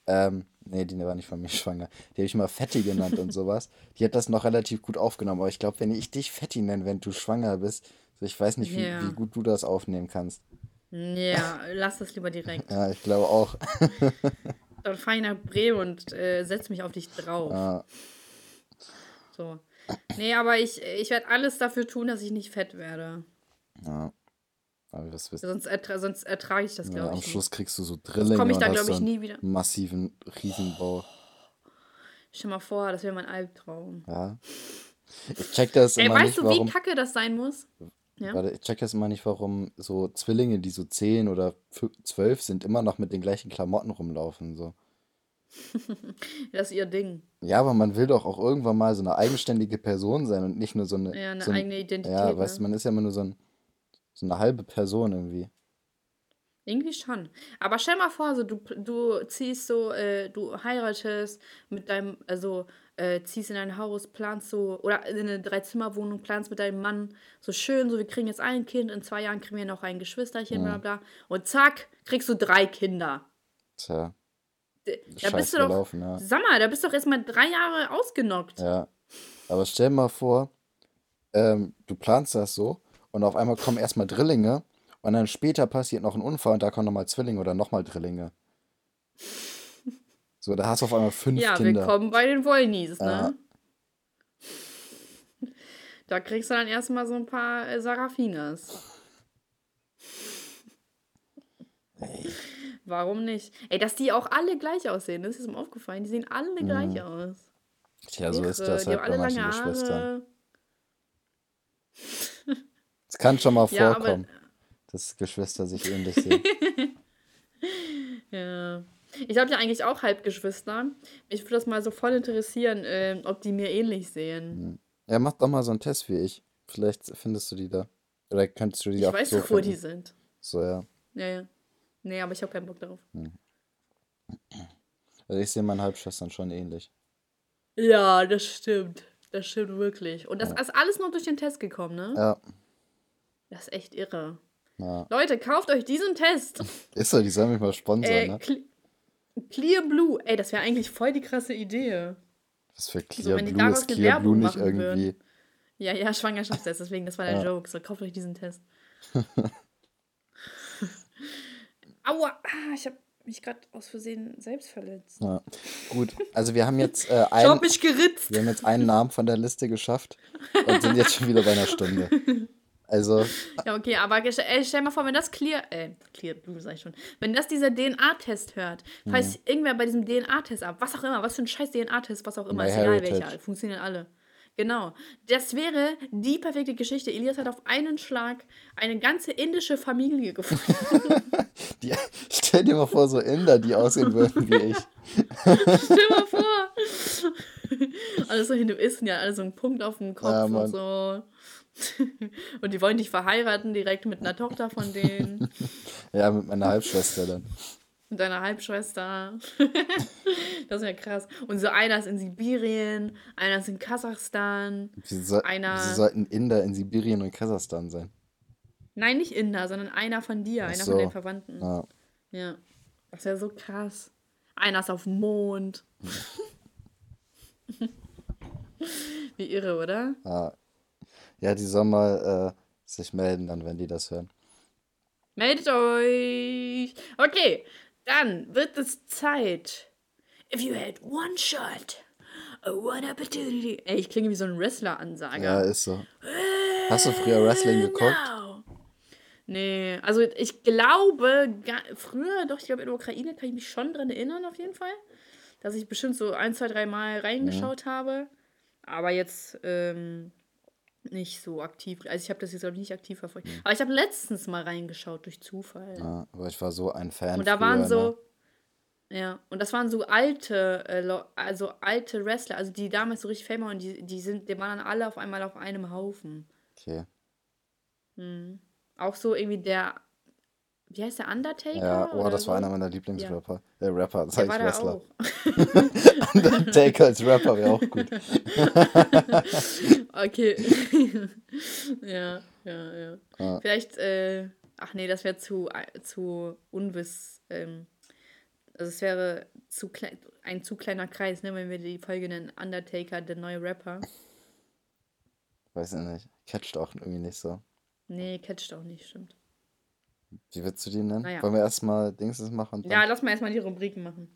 Ähm, nee, die war nicht von mir [laughs] schwanger. Die habe ich mal Fetti genannt und sowas. Die hat das noch relativ gut aufgenommen. Aber ich glaube, wenn ich dich Fetti nenne, wenn du schwanger bist, so ich weiß nicht, wie, Ja. wie gut du das aufnehmen kannst. Ja, [laughs] lass das lieber direkt. Ja, ich glaube auch. Dann fahre ich nach Bremen und äh, setz mich auf dich drauf. Ja, So. Nee, aber ich, ich werde alles dafür tun, dass ich nicht fett werde. ja. Sonst, ertra sonst ertrage ich das, ja, glaube am ich. Schluss Nicht. kriegst du so Drillinge komme ich und dann, hast glaub ich, nie wieder. massiven Riesenbauch. Stell mal vor, das wäre mein Albtraum. Ja. Ich check das Ey, immer weißt nicht, du, warum. wie kacke das sein muss? Ja? Warte, ich check das immer nicht, warum so Zwillinge, die so 10 oder fü- 12 sind, immer noch mit den gleichen Klamotten rumlaufen. So. [laughs] Das ist ihr Ding. Ja, aber man will doch auch irgendwann mal so eine eigenständige Person sein und nicht nur so eine. Ja, eine so ein, eigene Identität. ja, ne? weißt du, man ist ja immer nur so, ein, so eine halbe Person irgendwie. Irgendwie schon. Aber stell mal vor, so, du, du ziehst so, äh, du heiratest mit deinem, also äh, ziehst in ein Haus, planst so, oder in eine Dreizimmerwohnung, planst mit deinem Mann so schön, so wir kriegen jetzt ein Kind, in zwei Jahren kriegen wir noch ein Geschwisterchen, bla bla. Und zack, kriegst du drei Kinder. Tja, Da scheiß bist du doch, gelaufen, ja. sag mal, da bist du doch erstmal drei Jahre ausgenockt. Ja. Aber stell mal vor, ähm, du planst das so und auf einmal kommen erstmal Drillinge und dann später passiert noch ein Unfall und da kommen nochmal Zwillinge oder nochmal Drillinge. [laughs] So, da hast du auf einmal fünf Ja, Kinder. willkommen bei den Wollnies, Ja. ne? [laughs] Da kriegst du dann erstmal so ein paar äh, Sarafinas. Warum nicht? Ey, dass die auch alle gleich aussehen, das ist mir aufgefallen. Die sehen alle gleich aus. Tja, so ist das Die halt bei manchen lange Geschwistern. Es kann schon mal Ja, vorkommen, dass Geschwister sich ähnlich sehen. [laughs] Ja. Ich habe ja eigentlich auch Halbgeschwister. Mich würde das mal so voll interessieren, ähm, ob die mir ähnlich sehen. Ja, mach doch mal so einen Test wie ich. Vielleicht findest du die da. Oder könntest du die Ich auch weiß so wo die sind. So, ja. Ja, ja. Nee, aber ich habe keinen Bock darauf. Also ich sehe meinen Halbschwestern schon ähnlich. Ja, das stimmt. Das stimmt wirklich. Und das ist alles nur durch den Test gekommen, ne? Ja, Das ist echt irre. ja. Leute, kauft euch diesen Test. [laughs] Ist so, die sollen mich mal sponsern, Äh, ne? Cle- Clear Blue. Ey, das wäre eigentlich voll die krasse Idee. Was für So, Clear wenn die Blue ist Clear Blue nicht machen würden. irgendwie. Ja, ja, Schwangerschaftstest, deswegen, das war der Ja. Joke. So, kauft euch diesen Test. [laughs] Aua, ah, ich habe mich gerade aus Versehen selbst verletzt. Ja. Gut, also wir haben jetzt äh, Ich ein, hab mich geritzt. wir haben jetzt einen Namen von der Liste geschafft und sind jetzt schon wieder bei einer Stunde. [laughs] Also, Ja, okay, aber ey, stell mal vor, wenn das Clear, äh, Clear Blue sag ich schon, wenn das dieser DNA-Test hört, falls irgendwer bei diesem DNA-Test ab, was auch immer, was für ein scheiß DNA-Test, was auch immer, ist egal welcher, funktionieren alle. Genau. Das wäre die perfekte Geschichte. Elias hat auf einen Schlag eine ganze indische Familie gefunden. [laughs] die, stell dir mal vor, so Inder, die aussehen würden wie ich. Stell mal vor. [laughs] Alles so Hinduisten, ja, alle so einen Punkt auf dem Kopf Ja, und so. [laughs] Und die wollen dich verheiraten direkt mit einer Tochter von denen. [laughs] Ja, mit meiner Halbschwester dann. Mit deiner Halbschwester. [laughs] das wäre krass. Und so einer ist in Sibirien, einer ist in Kasachstan. Wieso, soll, Einer- wieso sollten Inder in Sibirien und Kasachstan sein? Nein, nicht Inder, sondern einer von dir, Ach einer so. von den Verwandten. Ja. Ja. Das wäre so krass. Einer ist auf dem Mond. Wie irre, oder? Ja, ja die sollen mal äh, sich melden, dann, wenn die das hören. Meldet euch. Okay, dann wird es Zeit. If you had one shot, a one opportunity. Ey, ich klinge wie so ein Wrestler-Ansager. Ja, ist so. Hast du früher Wrestling geguckt? Now. Nee, also ich glaube, früher, doch, ich glaube, in der Ukraine kann ich mich schon dran erinnern, auf jeden Fall. Dass ich bestimmt so ein, zwei, drei Mal reingeschaut habe. Aber jetzt ähm, nicht so aktiv. Also ich habe das jetzt, glaube ich, nicht aktiv verfolgt. Aber ich habe letztens mal reingeschaut durch Zufall. Ja, aber ich war so ein Fan Und da früher, waren ne? so. Ja, und das waren so alte, äh, also alte Wrestler, also die damals so richtig famous und die, die sind, die waren dann alle auf einmal auf einem Haufen. Okay. Auch so irgendwie der, wie heißt der, Undertaker? Ja, oh, oder das war so? einer meiner Lieblingsrapper. Der Rapper, Der sag war ich Wrestler. auch. [laughs] [laughs] [laughs] Undertaker als Rapper wäre auch gut. [laughs] Okay. [laughs] ja, ja, ja, Ja. Vielleicht, äh, ach nee, das wäre zu, zu unwiss, ähm, Also es wäre zu klein, ein zu kleiner Kreis, ne, wenn wir die Folge nennen Undertaker, der neue Rapper. Weiß ich nicht. Catcht auch irgendwie nicht so. Nee, catcht auch nicht, stimmt. Wie willst du die nennen? Naja. Wollen wir erstmal Dingses machen? Ja, lass mal erstmal die Rubriken machen.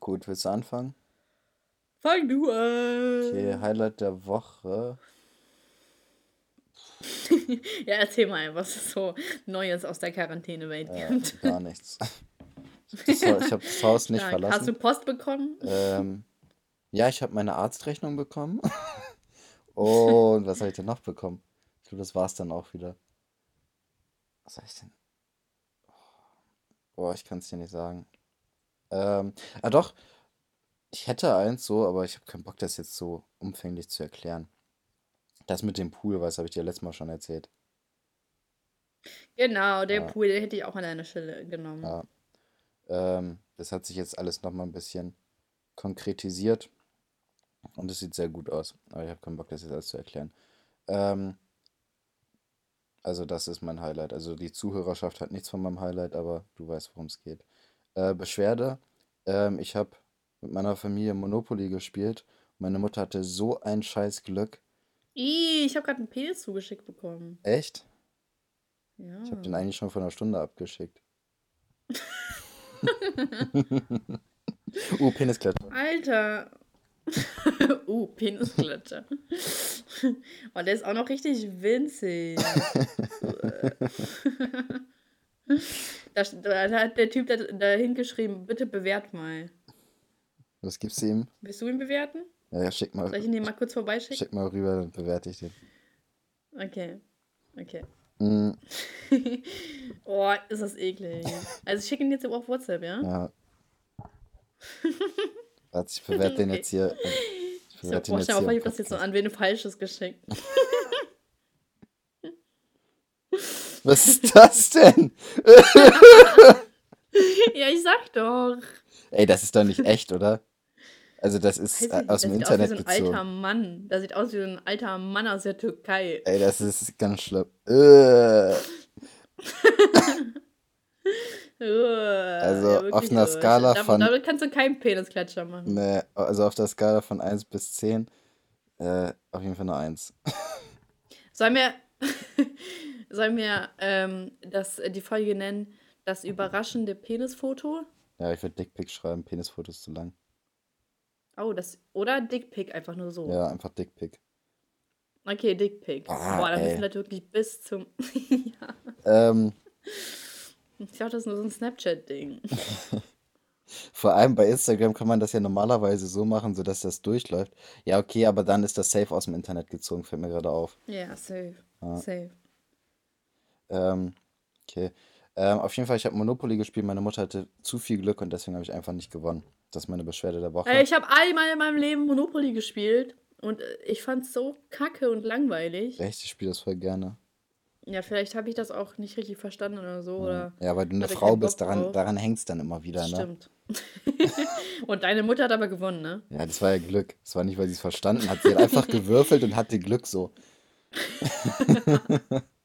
Gut, willst du anfangen? Fang du an. Okay, Highlight der Woche. [laughs] Ja, erzähl mal, was es so Neues aus der Quarantänewelt Äh, gibt. gar nichts. [laughs] Ich habe das, hab das Haus nicht Ja, Hast du verlassen. Post bekommen? Ähm, ja, ich habe meine Arztrechnung bekommen. [laughs] Und was habe ich denn noch bekommen? Ich glaube, das war's dann auch wieder. Was habe ich denn? Boah, ich kann es dir nicht sagen. Ähm, ah doch, ich hätte eins so, aber ich habe keinen Bock, das jetzt so umfänglich zu erklären. Das mit dem Pool, was habe ich dir letztes Mal schon erzählt. Genau, der Ja. Pool, den hätte ich auch an deiner Stelle genommen. Ja. Ähm, das hat sich jetzt alles nochmal ein bisschen konkretisiert. Und es sieht sehr gut aus. Aber ich habe keinen Bock, das jetzt alles zu erklären. Ähm, also das ist mein Highlight. Also die Zuhörerschaft hat nichts von meinem Highlight, aber du weißt, worum es geht. Äh, Beschwerde. Ähm, ich habe mit meiner Familie Monopoly gespielt. Meine Mutter hatte so ein scheiß Glück. Ih, ich habe gerade einen Penis zugeschickt bekommen. Echt? Ja. Ich habe den eigentlich schon vor einer Stunde abgeschickt. [laughs] uh, Peniskletter. Alter. [laughs] uh, Penisklatscher. oh, der ist auch noch richtig winzig. [laughs] da, da hat der Typ da, da hingeschrieben, bitte bewert mal. Was gibst du ihm? Willst du ihn bewerten? Ja, ja, schick mal, Soll ich ihn dir mal kurz vorbeischicken? schick mal rüber, dann bewerte ich den. Okay. Okay. Mm, [laughs] oh, ist das eklig. Also ich schicke ihn jetzt auf WhatsApp, ja? ja. [laughs] Warte, ich bewerte den Okay. jetzt hier. Ich bewerte oh, den jetzt vor, hier ich im hab das jetzt so an wen Falsches geschickt. [laughs] Was ist das denn? ja, ich sag doch. Ey, das ist doch nicht echt, oder? Also das ist äh, nicht, aus das dem sieht aus wie Internet so ein alter. Mann. Das sieht aus wie so ein alter Mann aus der Türkei. Ey, das ist ganz schlimm. Äh, [laughs] Also Also, auf einer Skala von- Damit kannst du keinen Penisklatscher machen. ne, also auf der Skala von 1 bis 10, äh, auf jeden Fall eine 1. [laughs] Sollen wir, [laughs] sollen wir ähm, das, die Folge nennen, das überraschende Penisfoto? Ja, ich würde Dickpick schreiben, Penisfotos zu lang. Oh, das, oder Dickpick, einfach nur so. Ja, einfach Dickpick. Okay, Dickpick. Ah, Boah, da müssen wir wirklich bis zum. [laughs] ja. Ähm, Ich dachte, das ist nur so ein Snapchat-Ding. [laughs] vor allem bei Instagram kann man das ja normalerweise so machen, sodass das durchläuft. Ja, okay, aber dann ist das safe aus dem Internet gezogen, fällt mir gerade auf. Ja, safe. Ja. Safe. Ähm, okay. Ähm, auf jeden Fall, ich habe Monopoly gespielt. Meine Mutter hatte zu viel Glück und deswegen habe ich einfach nicht gewonnen. Das ist meine Beschwerde der Woche. Ey, ich habe einmal in meinem Leben Monopoly gespielt und äh, ich fand's so kacke und langweilig. Echt, ich spiele das voll gerne. Ja, vielleicht habe ich das auch nicht richtig verstanden oder so. Oder Ja, weil du eine Frau bist, daran, drauf. daran hängst dann immer wieder, ne? Stimmt. [laughs] und deine Mutter hat aber gewonnen, ne? Ja, das war ja Glück. Das war nicht, weil sie es verstanden hat. Sie hat einfach [laughs] gewürfelt und hatte Glück so. [laughs]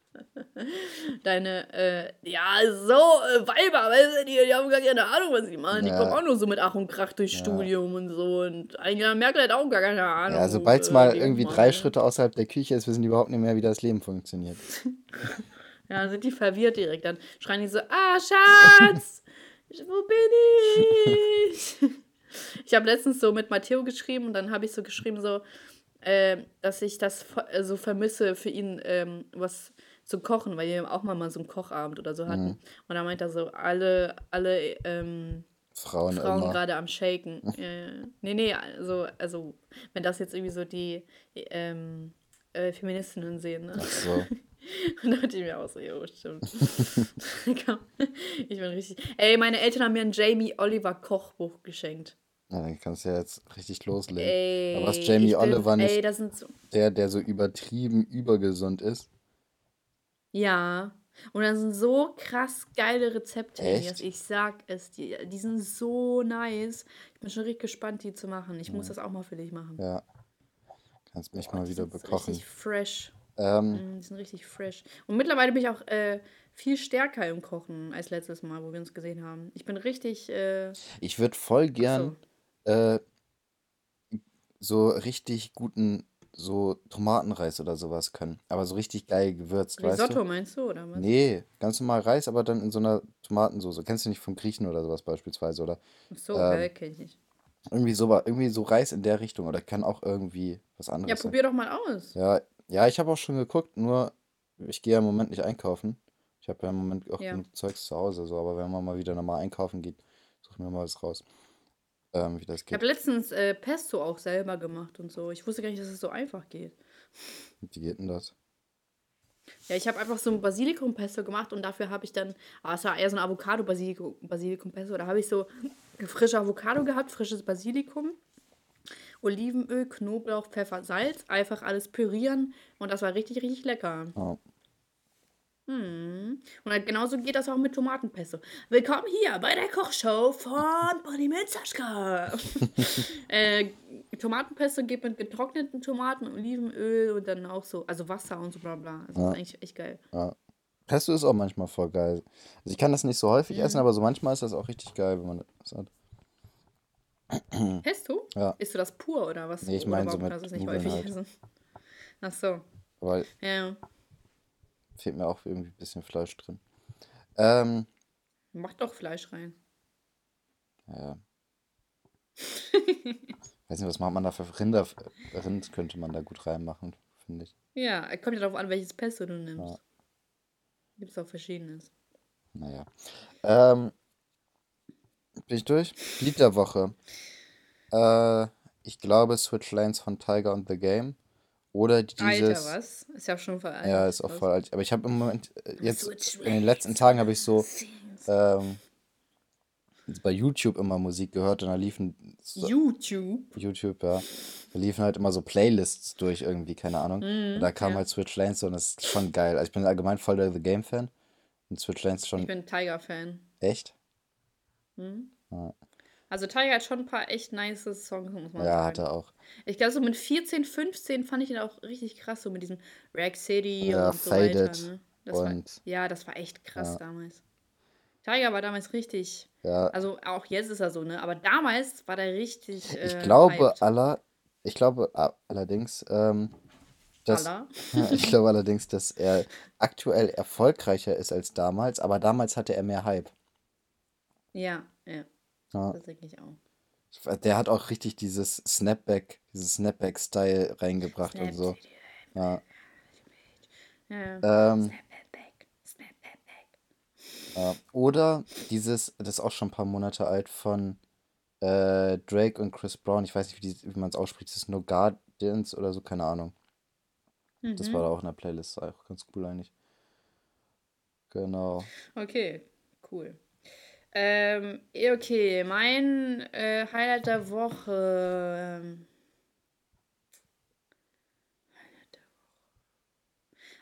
Deine, äh, ja, so, äh, Weiber, weißt du, die, die haben gar keine Ahnung, was sie machen. Die Ja. kommen auch nur so mit Ach und Krach durchs Ja. Studium und so. Und Angela Merkel hat auch gar keine Ahnung. Ja, sobald es äh, mal die irgendwie machen. drei Schritte außerhalb der Küche ist, wissen die überhaupt nicht mehr, wie das Leben funktioniert. [laughs] Ja, dann sind die verwirrt direkt. Dann schreien die so, ah, Schatz, [laughs] wo bin ich? [laughs] Ich habe letztens so mit Matteo geschrieben und dann habe ich so geschrieben, so, ähm, dass ich das äh, so vermisse, für ihn ähm, was zu kochen, weil wir auch mal, mal so einen Kochabend oder so hatten. Mhm. Und da meint er so, alle, alle ähm, Frauen, Frauen gerade am Shaken. [laughs] äh, nee, nee, also, also, wenn das jetzt irgendwie so die ähm, äh, Feministinnen sehen, ne? Ach so. [laughs] Und da dachte ich mir auch so, jo, stimmt. [laughs] Ich bin richtig. Ey, meine Eltern haben mir ein Jamie Oliver Kochbuch geschenkt. Ja, dann kannst du ja jetzt richtig loslegen. Ey, Aber was Jamie ich bin- Oliver nicht Ey, so. der, der so übertrieben übergesund ist? Ja. Und da sind so krass geile Rezepte. Elias. Ich sag es dir. Die sind so nice. Ich bin schon richtig gespannt, die zu machen. Ich muss das auch mal für dich machen. Ja. Kannst mich Boah, mal die wieder sind bekochen. Richtig fresh. Ähm, Mm, Die sind richtig fresh. Und mittlerweile bin ich auch äh, viel stärker im Kochen als letztes Mal, wo wir uns gesehen haben. Ich bin richtig. Äh, Ich würde voll gern äh, so richtig guten so Tomatenreis oder sowas können. Aber so richtig geil gewürzt, weißt Risotto du? meinst du, oder was? Nee, ganz normal Reis, aber dann in so einer Tomatensoße. Kennst du nicht vom Griechen oder sowas beispielsweise? Oder Ach so, ähm, äh, kenn ich nicht. irgendwie so, irgendwie so Reis in der Richtung. Oder kann auch irgendwie was Ja, anderes sein. probier doch mal aus. Ja, ja, ich habe auch schon geguckt, nur ich gehe ja im Moment nicht einkaufen. Ich habe ja im Moment auch Ja. genug Zeugs zu Hause, so, aber wenn man mal wieder normal einkaufen geht, suchen wir mal was raus, ähm, wie das Ich habe geht. letztens äh, Pesto auch selber gemacht und so. Ich wusste gar nicht, dass es so einfach geht. Wie geht denn das? Ja, ich habe einfach so ein Basilikum-Pesto gemacht und dafür habe ich dann, ah, es war eher so ein Avocado-Basilikum-Pesto, da habe ich so frische Avocado gehabt, frisches Basilikum, Olivenöl, Knoblauch, Pfeffer, Salz, einfach alles pürieren und das war richtig, richtig lecker. Oh, Hm. Und halt genauso geht das auch mit Tomatenpesto. Willkommen hier bei der Kochshow von Bonnie mit Saschka. äh, Tomatenpesto geht mit getrockneten Tomaten, Olivenöl und dann auch so, also Wasser und so bla bla. Also Ja. das ist eigentlich echt geil. ja. Pesto ist auch manchmal voll geil. Also ich kann das nicht so häufig essen, Mhm. aber so manchmal ist das auch richtig geil, wenn man das hat. [clears throat] Pesto? Ja. Isst du das pur oder was? Nee, ich meine so mit es nicht häufig halt. essen? Ach so, Weil ja. Fehlt mir auch irgendwie ein bisschen Fleisch drin. Ähm, Mach doch Fleisch rein. ja. [laughs] Weiß nicht, was macht man da für Rinder? Rind könnte man da gut reinmachen, finde ich. Ja, kommt ja darauf an, welches Pesto du nimmst. Ja. Gibt es auch verschiedenes. Naja. Ähm, bin ich durch? Lied der Woche. Äh, ich glaube Switch Lanes von Tiger und The Game. Oder dieses. Alter, was? Ist ja schon veraltet. Ja, ist auch voll alt. Aber ich habe im Moment, äh, jetzt in den letzten Tagen habe ich so ähm, bei YouTube immer Musik gehört und da liefen so, YouTube. YouTube, ja. Da liefen halt immer so Playlists durch irgendwie, keine Ahnung. und da kam ja. halt Switch Lanes so und das ist schon geil. Also ich bin allgemein voll der The Game Fan. Und Switch Lanes Ich schon bin Tiger-Fan. echt. Mhm. Ja. Also Tiger hat schon ein paar echt nice Songs, muss man Ja, hat sagen. er auch. Ich glaube, so mit 14, 15 fand ich ihn auch richtig krass, so mit diesem Rack City Ja, und so weiter. Faded Ne? Das war, und ja, das war echt krass ja. damals. Tiger war damals richtig, ja, also auch jetzt ist er so, ne? Aber damals war der richtig ich äh, glaube hyped. aller, ich glaube allerdings, ähm, dass, Allah. [laughs] ich glaube allerdings, dass er aktuell erfolgreicher ist als damals, aber damals hatte er mehr Hype. Ja, ja, das denke ich auch. Der hat auch richtig dieses Snapback, dieses Snapback-Style reingebracht und so. Snap. Ja. Ja. Ähm, Snap that back. Snap that back. ja. Oder dieses, das ist auch schon ein paar Monate alt, von äh, Drake und Chris Brown. Ich weiß nicht, wie, wie man es ausspricht. Das ist No Guardians oder so, keine Ahnung. Das Mhm. war da auch in der Playlist, auch ganz cool eigentlich. Genau. Okay, cool. Ähm, okay, mein äh, Highlight der Woche. ähm,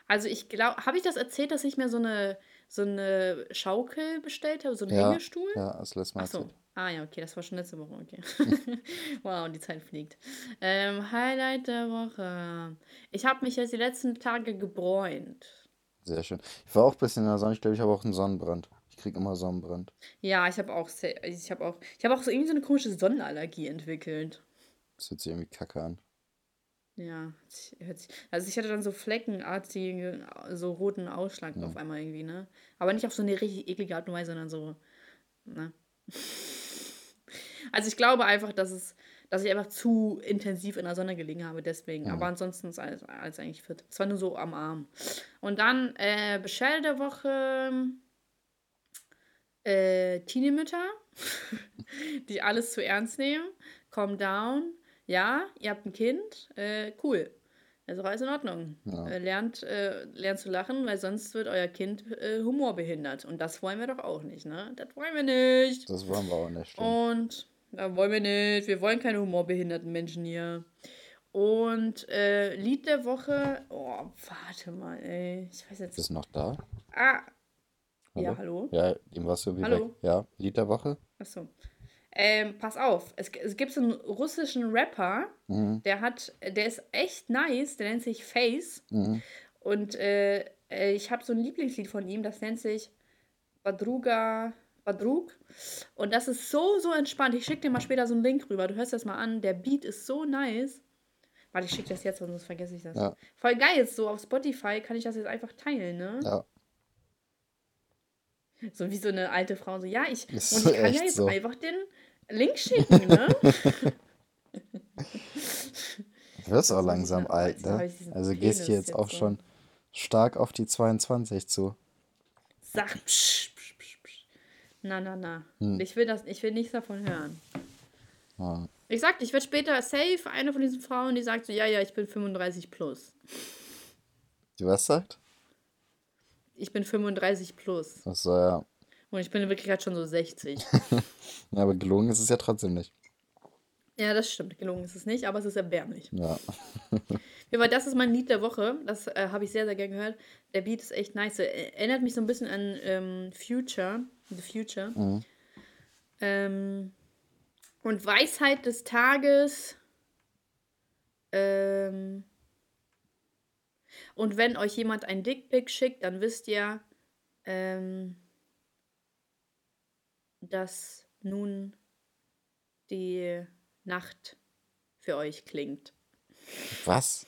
Also ich glaube, habe ich das erzählt, dass ich mir so eine so eine Schaukel bestellt habe, so einen Ja, Hängestuhl? ja, das letzte Mal Ach so. erzählt. Ah ja, okay, das war schon letzte Woche, okay. [laughs] wow, die Zeit fliegt. Ähm, Highlight der Woche. Ich habe mich jetzt die letzten Tage gebräunt. Sehr schön. Ich war auch ein bisschen in der Sonne. Ich glaube, ich habe auch einen Sonnenbrand. Ich kriege immer Sonnenbrand. Ja, ich habe auch, ich habe auch, ich habe auch so irgendwie so eine komische Sonnenallergie entwickelt. Das hört sich irgendwie kacke an. Ja, also ich hatte dann so fleckenartigen, so roten Ausschlag Ja. auf einmal irgendwie, ne? Aber nicht auf so eine richtig eklige Art und Weise, sondern so, ne? Also ich glaube einfach, dass es, dass ich einfach zu intensiv in der Sonne gelegen habe, deswegen. Ja. Aber ansonsten ist alles, alles eigentlich fit. Es war nur so am Arm. Und dann äh, Beschwerde der Woche, äh, Teenemütter, [laughs] die alles zu ernst nehmen. Calm down. Ja, ihr habt ein Kind. Äh, cool. ist auch alles in Ordnung. Ja. Äh, lernt, äh, lernt zu lachen, weil sonst wird euer Kind äh, humorbehindert. Und das wollen wir doch auch nicht, ne? Das wollen wir nicht. Das wollen wir auch nicht. Stimmt. Und da wollen wir nicht. Wir wollen keine humorbehinderten Menschen hier. Und äh, Lied der Woche. Oh, warte mal, ey. Ich weiß jetzt. Bist du noch da? Ah. Hallo? Ja, hallo. Ja, ihm warst du Hallo? weg. Ja, Lied der Woche? Achso. Ähm, pass auf, es, es gibt so einen russischen Rapper, Mhm. der hat, der ist echt nice, der nennt sich Face Mhm. und äh, Äh, ich habe so ein Lieblingslied von ihm, das nennt sich Badruga, Badrug. Und das ist so, so entspannt. Ich schicke dir mal später so einen Link rüber. Du hörst das mal an. Der Beat ist so nice. Warte, ich schicke das jetzt, sonst vergesse ich das. Ja. Voll geil jetzt so auf Spotify kann ich das jetzt einfach teilen, ne? Ja. So wie so eine alte Frau so, ja, ich Ist und ich kann ja jetzt so. einfach den Link schicken, ne? [laughs] [laughs] Du wirst auch langsam diese- alt, jetzt ne? Also gehst hier Penis jetzt auch jetzt so. schon stark auf die 22 zu. Sag, psch, psch, psch, psch. Na, na, na. Hm. Ich will das, ich will nichts davon hören. Ja. Ich sag, ich werde später safe eine von diesen Frauen, die sagt so, ja, ja, ich bin 35 plus. Die was sagt? Ich bin 35 plus. Achso, ja. Und ich bin in Wirklichkeit schon so 60. [laughs] Ja, aber gelogen ist es ja trotzdem nicht. ja, das stimmt. Gelungen ist es nicht, aber es ist erbärmlich. Ja. [laughs] Ja, weil das ist mein Lied der Woche. Das äh, habe ich sehr, sehr gern gehört. Der Beat ist echt nice. Er Erinnert mich so ein bisschen an ähm, Future. The Future. Mhm. Ähm, und Weisheit des Tages. Ähm, und wenn euch jemand ein Dickpick schickt, dann wisst ihr, ähm, dass nun die Nacht für euch klingt. Was?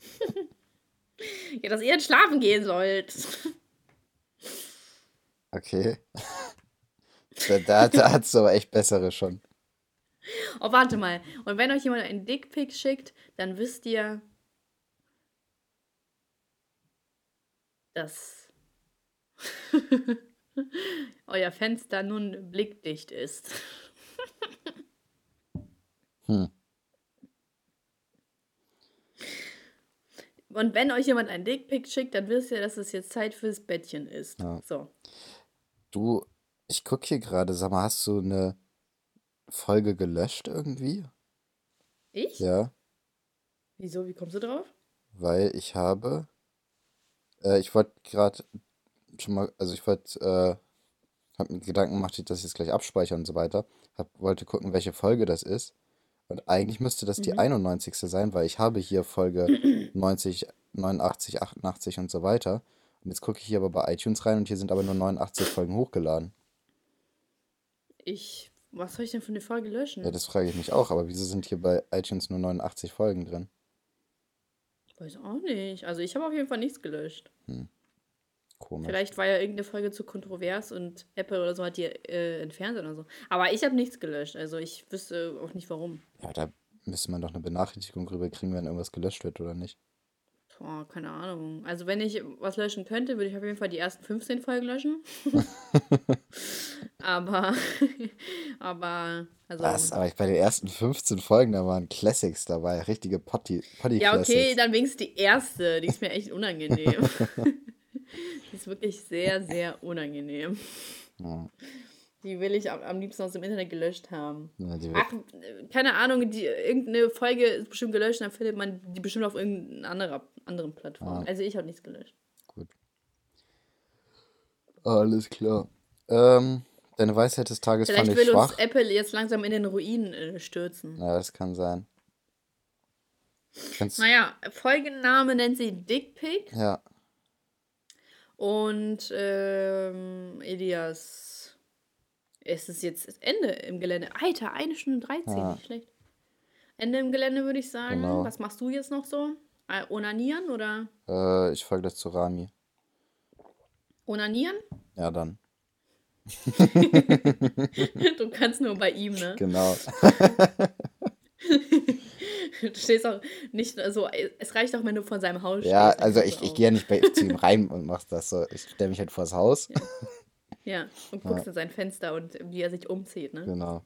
[laughs] Ja, dass ihr jetzt schlafen gehen sollt. Okay. [laughs] Da, da, da hat's aber echt bessere schon. Oh, warte mal. Und wenn euch jemand einen Dickpick schickt, dann wisst ihr, dass [laughs] euer Fenster nun blickdicht ist. Hm. Und wenn euch jemand einen Dickpick schickt, dann wisst ihr, dass es jetzt Zeit fürs Bettchen ist. Ja. So. Du, ich guck hier gerade, sag mal, hast du eine Folge gelöscht irgendwie? Ich? Ja, Wieso? Wie kommst du drauf? weil ich habe, äh, ich wollte gerade schon mal, also ich wollte, äh, hab mir Gedanken gemacht, dass ich das gleich abspeichere und so weiter. Hab, wollte gucken, welche Folge das ist. Und eigentlich müsste das die Mhm. 91. sein, weil ich habe hier Folge 90, 89, 88 und so weiter. Und jetzt gucke ich hier aber bei iTunes rein und hier sind aber nur 89 Folgen hochgeladen. Ich. Was soll ich denn für eine Folge löschen? Ja, das frage ich mich auch, aber wieso sind hier bei iTunes nur 89 Folgen drin? Weiß auch nicht. Also ich habe auf jeden Fall nichts gelöscht. Komisch. Vielleicht war ja irgendeine Folge zu kontrovers und Apple oder so hat die äh, entfernt oder so. Aber ich habe nichts gelöscht. Also ich wüsste auch nicht warum. Ja, da müsste man doch eine Benachrichtigung drüber kriegen, wenn irgendwas gelöscht wird oder nicht. Boah, keine Ahnung. Also wenn ich was löschen könnte, würde ich auf jeden Fall die ersten 15 Folgen löschen. [laughs] aber, [laughs] aber, also. Was? Aber ich, bei den ersten 15 Folgen, da waren Classics dabei, richtige Potty, Potty Ja, okay, dann wenigstens die erste. Die ist mir echt unangenehm. [laughs] die ist wirklich sehr, sehr unangenehm. Ja, Die will ich am, liebsten aus dem Internet gelöscht haben. ja, Ach, äh, keine Ahnung, die, irgendeine Folge ist bestimmt gelöscht, dann findet man die bestimmt auf irgendeiner anderer, anderen Plattform. Ah. Also ich habe nichts gelöscht. gut. Alles klar. Ähm, deine Weisheit des Tages Vielleicht fand ich will uns. Apple jetzt langsam in den Ruin äh, stürzen. Ja, das kann sein. Kannst, Naja, Folgenname nennt sie Dickpick ja, und ähm, Elias. Es ist jetzt das Ende im Gelände. Alter, eine Stunde 13, Ja. nicht schlecht. Ende im Gelände würde ich sagen. Genau. Was machst du jetzt noch so? Äh, onanieren oder? äh, ich folge das zu Rami. Onanieren? Ja, dann. [laughs] du kannst nur bei ihm, ne? Genau. [laughs] Du stehst auch nicht so, es reicht auch, wenn du vor seinem Haus Ja, stehst. dann also ich, ich gehe ja nicht bei, zu ihm rein und mach das so. Ich stelle mich halt vors Haus. Ja, und guckst in sein Fenster und wie er sich umzieht, ne? Genau.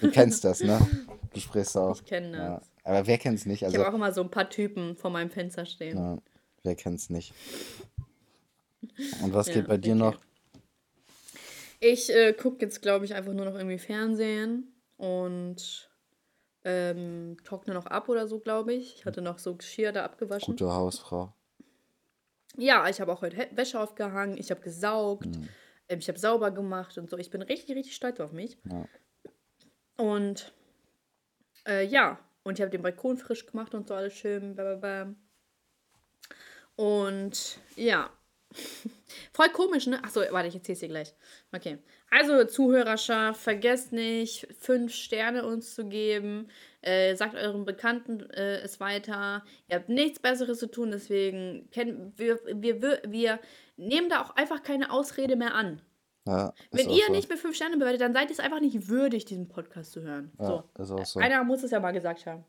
Du kennst das, ne? Du sprichst auch. Ich kenne das. Ja. Aber wer kennt's nicht? Ich Also, habe auch immer so ein paar Typen vor meinem Fenster stehen. ja, wer kennt's nicht? Und was Ja, geht bei dir okay. noch? Ich äh, gucke jetzt, glaube ich, einfach nur noch irgendwie Fernsehen und ähm, trockne noch ab oder so, glaube ich. Ich hatte noch so Geschirr da abgewaschen. Gute Hausfrau. Ja, ich habe auch heute Hä- Wäsche aufgehangen, ich habe gesaugt, Mhm. ähm, ich habe sauber gemacht und so. Ich bin richtig, richtig stolz auf mich. Ja. Und äh, ja, und ich habe den Balkon frisch gemacht und so alles schön. Blablabla. Und ja. [laughs] Voll komisch, ne? Achso, warte, ich erzähl's dir gleich. Okay. Also, Zuhörerschaft, vergesst nicht, fünf Sterne uns zu geben. Äh, sagt euren Bekannten äh, es weiter. Ihr habt nichts Besseres zu tun, deswegen kennen wir, wir, wir, wir nehmen da auch einfach keine Ausrede mehr an. Ja, Wenn ihr so. nicht mit fünf Sternen bewertet, dann seid ihr es einfach nicht würdig, diesen Podcast zu hören. Ja, so. ist auch so. Einer muss es ja mal gesagt haben.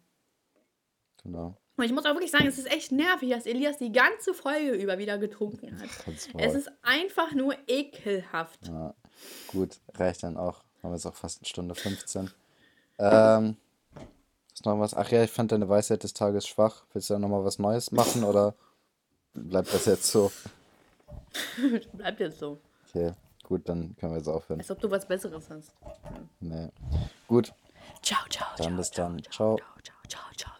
Genau. Und ich muss auch wirklich sagen, es ist echt nervig, dass Elias die ganze Folge über wieder getrunken hat. [laughs] Es ist einfach nur ekelhaft. Ja, gut, reicht dann auch. Haben wir jetzt auch fast eine Stunde 15. Ähm, ist noch was? Ach ja, ich fand deine Weisheit des Tages schwach. Willst du da nochmal was Neues machen oder bleibt das jetzt so? [laughs] Bleibt jetzt so. Okay, gut, dann können wir jetzt aufhören. Als ob du was Besseres hast. Nee. Gut, Ciao, ciao, dann ciao, bis dann. ciao, Ciao. ciao, ciao, ciao, ciao.